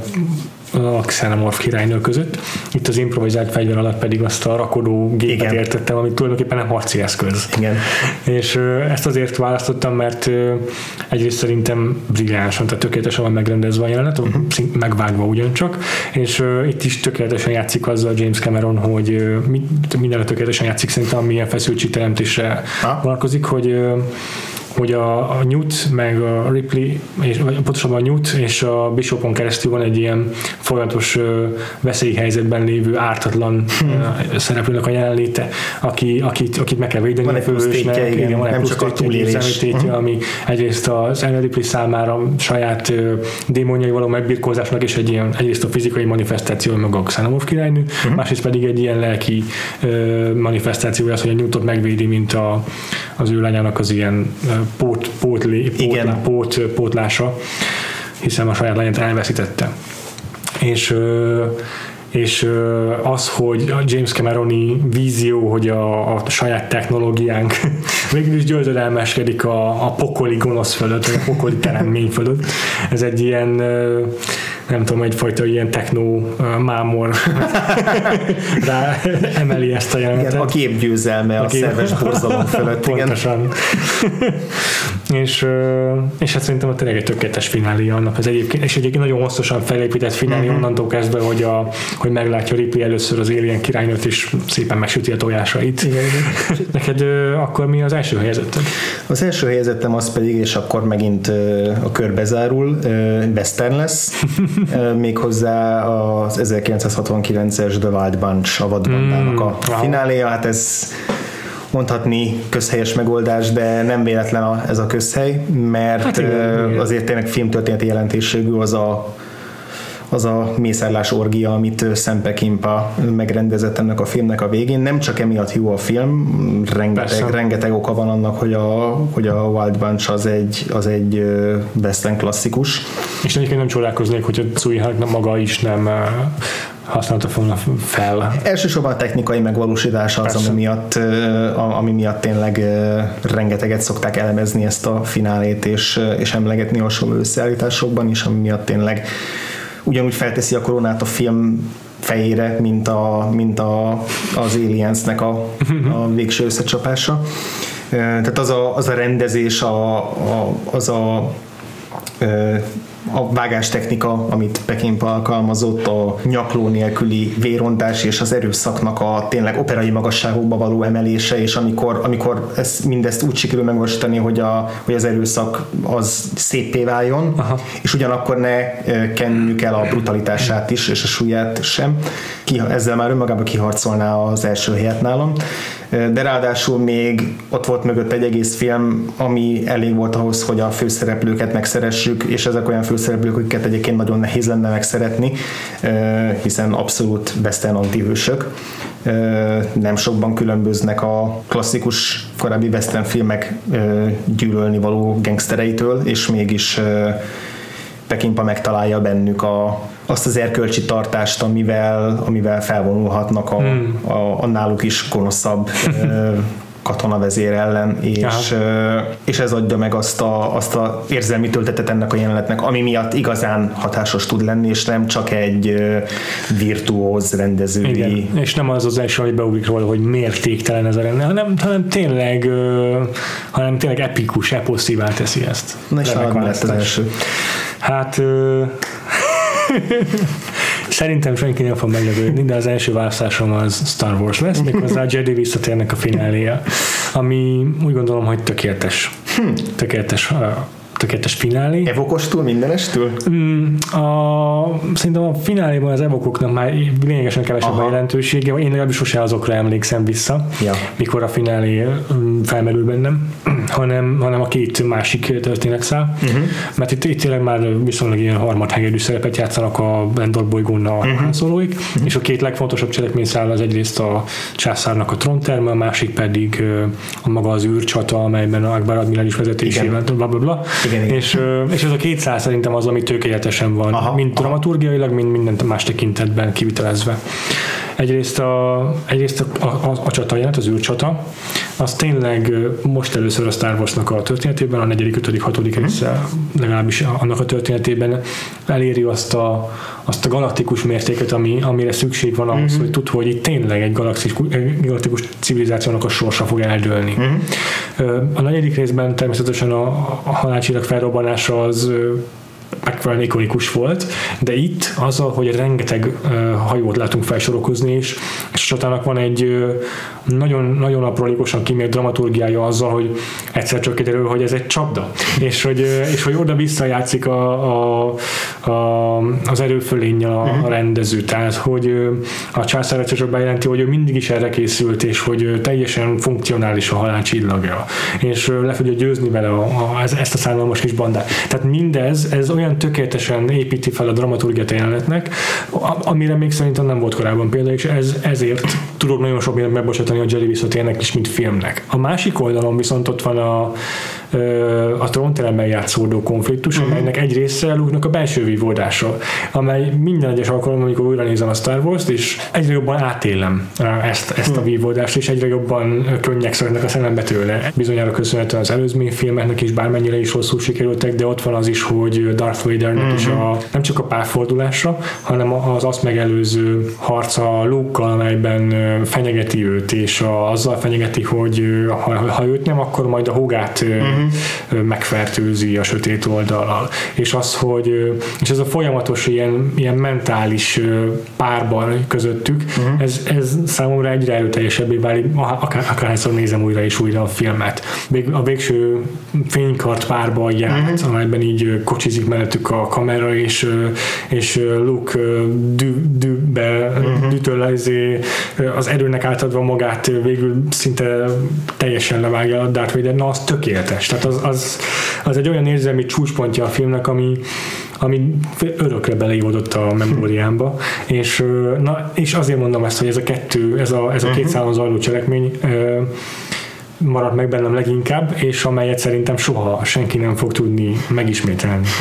a Xenomorph királynő között. Itt az improvizált fegyver alatt pedig azt a rakodó gépet Igen. értettem, amit tulajdonképpen nem harci eszköz. Igen. És ezt azért választottam, mert egyrészt szerintem brilliánsan, tehát tökéletesen van megrendezve a jelenet, uh-huh. megvágva ugyancsak, és itt is tökéletesen játszik azzal James Cameron, hogy mindenre tökéletesen játszik szerintem, amilyen feszültségteremtésre vonatkozik, hogy hogy a, a Newt meg a Ripley, és, vagy pontosabban a Newt és a Bishopon keresztül van egy ilyen folyamatos veszélyhelyzetben lévő ártatlan hmm. szereplőnek a jelenléte, aki, akit, akit meg kell védeni van a. Igen, igen, van egy nem csak a túlélés. Hmm. ami egyrészt az Ellen Ripley számára saját démonjai való megbirkózásnak és egy ilyen, egyrészt a fizikai manifestáció maga a Xenomorph királynő, hmm. másrészt pedig egy ilyen lelki manifestáció, az, hogy a Newtot megvédi, mint a, az ő lányának az ilyen pót, pótlé, pót, pót, pótlása, hiszen a saját lányát elveszítette. És és az, hogy a James Cameroni vízió, hogy a, a saját technológiánk végül is győzedelmeskedik a, a pokoli gonosz fölött, vagy a pokoli teremmény fölött. Ez egy ilyen nem tudom, egyfajta ilyen techno mámor rá emeli ezt a jelenetet. Igen, a gép győzelme a, a gép... szerves borzalom fölött. Pontosan. és, és hát szerintem tényleg egy tökéletes finálé annak az egyébként, és egyébként nagyon hosszasan felépített finálé uh-huh. onnantól kezdve, hogy, a, hogy meglátja Ripley először az Alien királynőt, és szépen megsüti a tojásait. Igen, igen. Neked akkor mi az első helyezetted? Az első helyezettem az pedig, és akkor megint a körbe zárul, Western lesz, méghozzá az 1969-es The Wild Bunch a vadbandának a mm, fináléja, hát ez mondhatni közhelyes megoldás, de nem véletlen a, ez a közhely, mert hát igen, igen. azért tényleg filmtörténeti jelentőségű az a az a mészárlás orgia, amit Sam Peckinpah megrendezett ennek a filmnek a végén. Nem csak emiatt jó a film, rengeteg, rengeteg oka van annak, hogy a, hogy a Wild Bunch az egy, az egy western klasszikus. És egyébként nem csodálkoznék, hogy a Tsui maga is nem használta volna fel. Elsősorban a technikai megvalósítása az, ami miatt, ami miatt tényleg rengeteget szokták elemezni ezt a finálét, és, és emlegetni hasonló összeállításokban is, ami miatt tényleg ugyanúgy felteszi a koronát a film fejére, mint, a, mint a, az Aliensnek a, a végső összecsapása. Tehát az a, az a rendezés, a, a, az a a vágástechnika, amit Pekinpa alkalmazott, a nyakló nélküli vérontás és az erőszaknak a tényleg operai magasságokba való emelése, és amikor, amikor ezt, mindezt úgy sikerül megvalósítani, hogy, a, hogy az erőszak az szépé váljon, Aha. és ugyanakkor ne kenjük el a brutalitását is, és a súlyát sem. Ki, ezzel már önmagában kiharcolná az első helyet nálam de ráadásul még ott volt mögött egy egész film, ami elég volt ahhoz, hogy a főszereplőket megszeressük, és ezek olyan főszereplők, akiket egyébként nagyon nehéz lenne megszeretni, hiszen abszolút western antihősök. Nem sokban különböznek a klasszikus korábbi western filmek gyűlölni való gangstereitől, és mégis Pekinpa megtalálja bennük a, azt az erkölcsi tartást, amivel, amivel felvonulhatnak a, hmm. a, a náluk is gonoszabb katonavezér ellen, és, és ez adja meg azt a, azt a érzelmi töltetet ennek a jelenetnek, ami miatt igazán hatásos tud lenni, és nem csak egy virtuóz rendezői. Igen. És nem az az első, hogy beugrik róla, hogy mértéktelen ez a rendező, hanem, hanem tényleg hanem tényleg epikus, eposzívá teszi ezt. Na és lett az első. Hát Szerintem senki nem fog meglepődni, de az első választásom az Star Wars lesz, méghozzá a Jedi visszatérnek a fináléja, ami úgy gondolom, hogy tökéletes. Hm. Tökéletes tökéletes finálé. Evokostól, mindenestől? Mm, a, szerintem a fináléban az evokoknak már lényegesen kevesebb Aha. a jelentősége. Én legalábbis sose azokra emlékszem vissza, ja. mikor a finálé mm, felmerül bennem, hanem, hanem a két másik történetszál. Uh-huh. Mert itt, itt tényleg már viszonylag ilyen harmadhegedű szerepet játszanak a Endor bolygón a uh-huh. szólóik, uh-huh. és a két legfontosabb cselekményszál az egyrészt a császárnak a trónterme, a másik pedig a maga az űrcsata, amelyben a Akbar admirális vezetésével, bla bla bla. Igen, igen. És, és ez a 200 szerintem az, ami tökéletesen van, aha, mind dramaturgiailag, mind minden más tekintetben kivitelezve. Egyrészt a, egyrészt a, a, a csata jelent, az űrcsata, az tényleg most először a Star Wars-nak a történetében, a negyedik, ötödik, hatodik mhm. része legalábbis annak a történetében eléri azt a, azt a galaktikus mértéket, ami, amire szükség van ahhoz, uh-huh. hogy tud, hogy itt tényleg egy galaktikus, egy galaktikus civilizációnak a sorsa fog eldőlni. Uh-huh. A negyedik részben természetesen a, a halálcsillag felrobbanása az megfelelően ikonikus volt, de itt azzal, hogy rengeteg hajót látunk felsorokozni, és, és a csatának van egy nagyon, nagyon aprólékosan kimért dramaturgiája azzal, hogy egyszer csak kiderül, hogy ez egy csapda, és hogy, és hogy oda visszajátszik a, a, a, az erőfölény a, a rendező, tehát hogy a császár egyszer bejelenti, hogy ő mindig is erre készült, és hogy teljesen funkcionális a halál csillagja, és le fogja győzni vele a, a, ezt a szállalmas kis bandát. Tehát mindez, ez olyan tökéletesen építi fel a dramaturgiát a jelenetnek, amire még szerintem nem volt korábban példa, és ez, ezért tudok nagyon sok mindent megbocsátani a Jerry visszatérnek is, mint filmnek. A másik oldalon viszont ott van a, a trónteremben játszódó konfliktus, uh-huh. amelynek egy része Luke-nak a belső vívódása, amely minden egyes alkalommal, amikor újra nézem a Star Wars-t, és egyre jobban átélem ezt, ezt a mhm. vívódást, és egyre jobban könnyek szöknek a szemembe tőle. Bizonyára köszönhetően az előzmény filmeknek is, bármennyire is rosszul sikerültek, de ott van az is, hogy Darth Vadernek uh-huh. is a, mhm. nem csak a párfordulása, hanem az azt megelőző harca luke amelyben fenyegeti őt, és a, azzal fenyegeti, hogy ha, ha őt nem, akkor majd a húgát uh-huh. megfertőzi a sötét oldalal. És az, hogy és ez a folyamatos ilyen, ilyen mentális párban közöttük, uh-huh. ez, ez számomra egyre erőteljesebbé válik, akár, akárhányszor nézem újra és újra a filmet. A végső fénykart párban járt, uh-huh. amelyben így kocsizik mellettük a kamera, és, és Luke dű, dűbe, uh-huh. dűtől az erőnek átadva magát végül szinte teljesen levágja a Darth Vader, na az tökéletes. Tehát az, az, az egy olyan érzelmi csúcspontja a filmnek, ami, ami örökre beleívódott a memóriámba, és, na, és azért mondom ezt, hogy ez a kettő, ez a, ez a két uh-huh. számon zajló cselekmény maradt meg bennem leginkább, és amelyet szerintem soha senki nem fog tudni megismételni.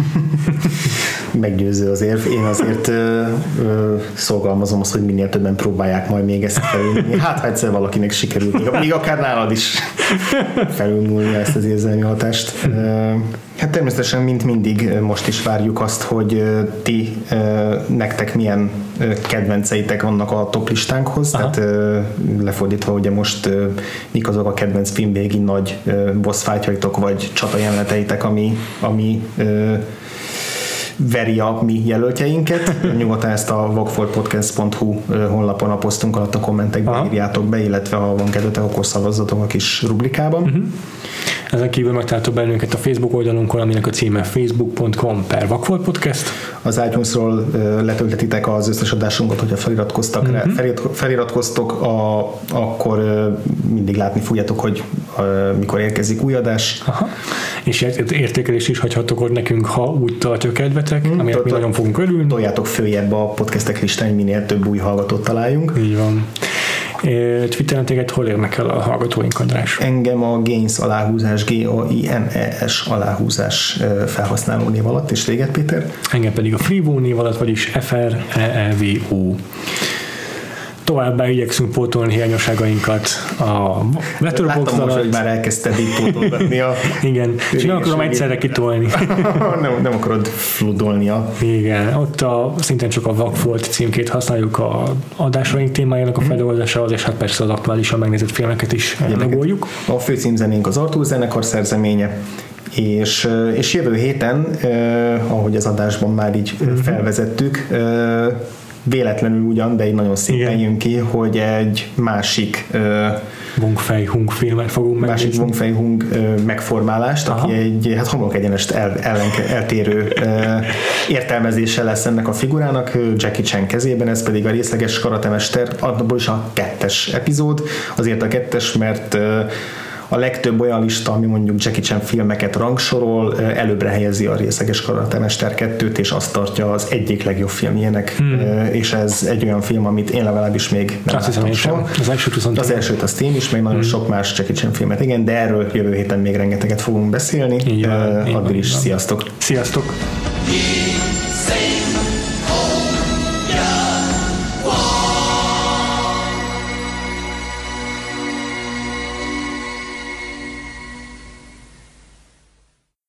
Meggyőző az érv. Én azért ö, ö, szolgalmazom azt, hogy minél többen próbálják majd még ezt felülni. Hát, ha egyszer valakinek sikerült, még, még akár nálad is felülmúlni ezt az érzelmi hatást. Hát természetesen, mint mindig, most is várjuk azt, hogy ti, nektek milyen kedvenceitek vannak a top listánkhoz, Aha. tehát lefordítva ugye most mik azok a kedvenc filmvégi nagy boss fightjaitok, vagy csata jeleneteitek, ami, ami veri a mi jelöltjeinket. Nyugodtan ezt a vagfoltpodcast.hu honlapon a posztunk alatt a kommentekben Aha. írjátok be, illetve ha van kedvetek, akkor szavazzatok a kis rubrikában. Uh-huh. Ezen kívül megtaláltok bennünket a Facebook oldalunkon, aminek a címe facebook.com per Vakfolt Podcast. Az iTunes-ról letöltetitek az összes adásunkat, hogyha feliratkoztak mm-hmm. rá, mhm. feliratkoztok, a, akkor mindig látni fogjátok, hogy mikor érkezik új adás. Aha. És értékelést is hagyhatok ott nekünk, ha úgy tartja kedvetek, mm, amiért mi nagyon fogunk örülni. Toljátok följebb a podcastek listán, hogy minél több új hallgatót találjunk. Így van Twitteren téged hol érnek el a hallgatóink, András? Engem a Gains aláhúzás, G-A-I-N-E-S aláhúzás felhasználó név alatt, és téged, Péter? Engem pedig a Freevo név alatt, vagyis F-R-E-E-V-O továbbá igyekszünk pótolni hiányosságainkat a letterboxd alatt. hogy már elkezdted így pótolgatni a... Igen, és nem akarom egyszerre kitolni. nem, nem akarod fludolnia. Igen, ott a, szintén csak a Vakfolt címkét használjuk a adásaink témájának a mhm. feldolgozásához, és hát persze az aktuálisan megnézett filmeket is megoljuk. A főcímzenénk az Artúr zenekar szerzeménye, és, és jövő héten, eh, ahogy az adásban már így uh-huh. felvezettük, eh, véletlenül ugyan, de így nagyon szépen jön ki, hogy egy másik Wong-Fei Hung filmet fogunk megnézni. Másik Wong-Fei Hung megformálást, Aha. aki egy hát homlok egyenest el, ellen, eltérő értelmezése lesz ennek a figurának Jackie Chan kezében, ez pedig a részleges karatemester, abból is a kettes epizód, azért a kettes, mert a legtöbb olyan lista, ami mondjuk Jackie Chan filmeket rangsorol, előbbre helyezi a részeges karatemester 2-t, és azt tartja az egyik legjobb filmjének, hmm. és ez egy olyan film, amit én legalábbis még nem azt hiszem, sem. Az elsőt viszont Az elsőt azt én is, még nagyon hmm. sok más Jackie Chan filmet, igen, de erről jövő héten még rengeteget fogunk beszélni. Van, Addig is, sziasztok! Sziasztok!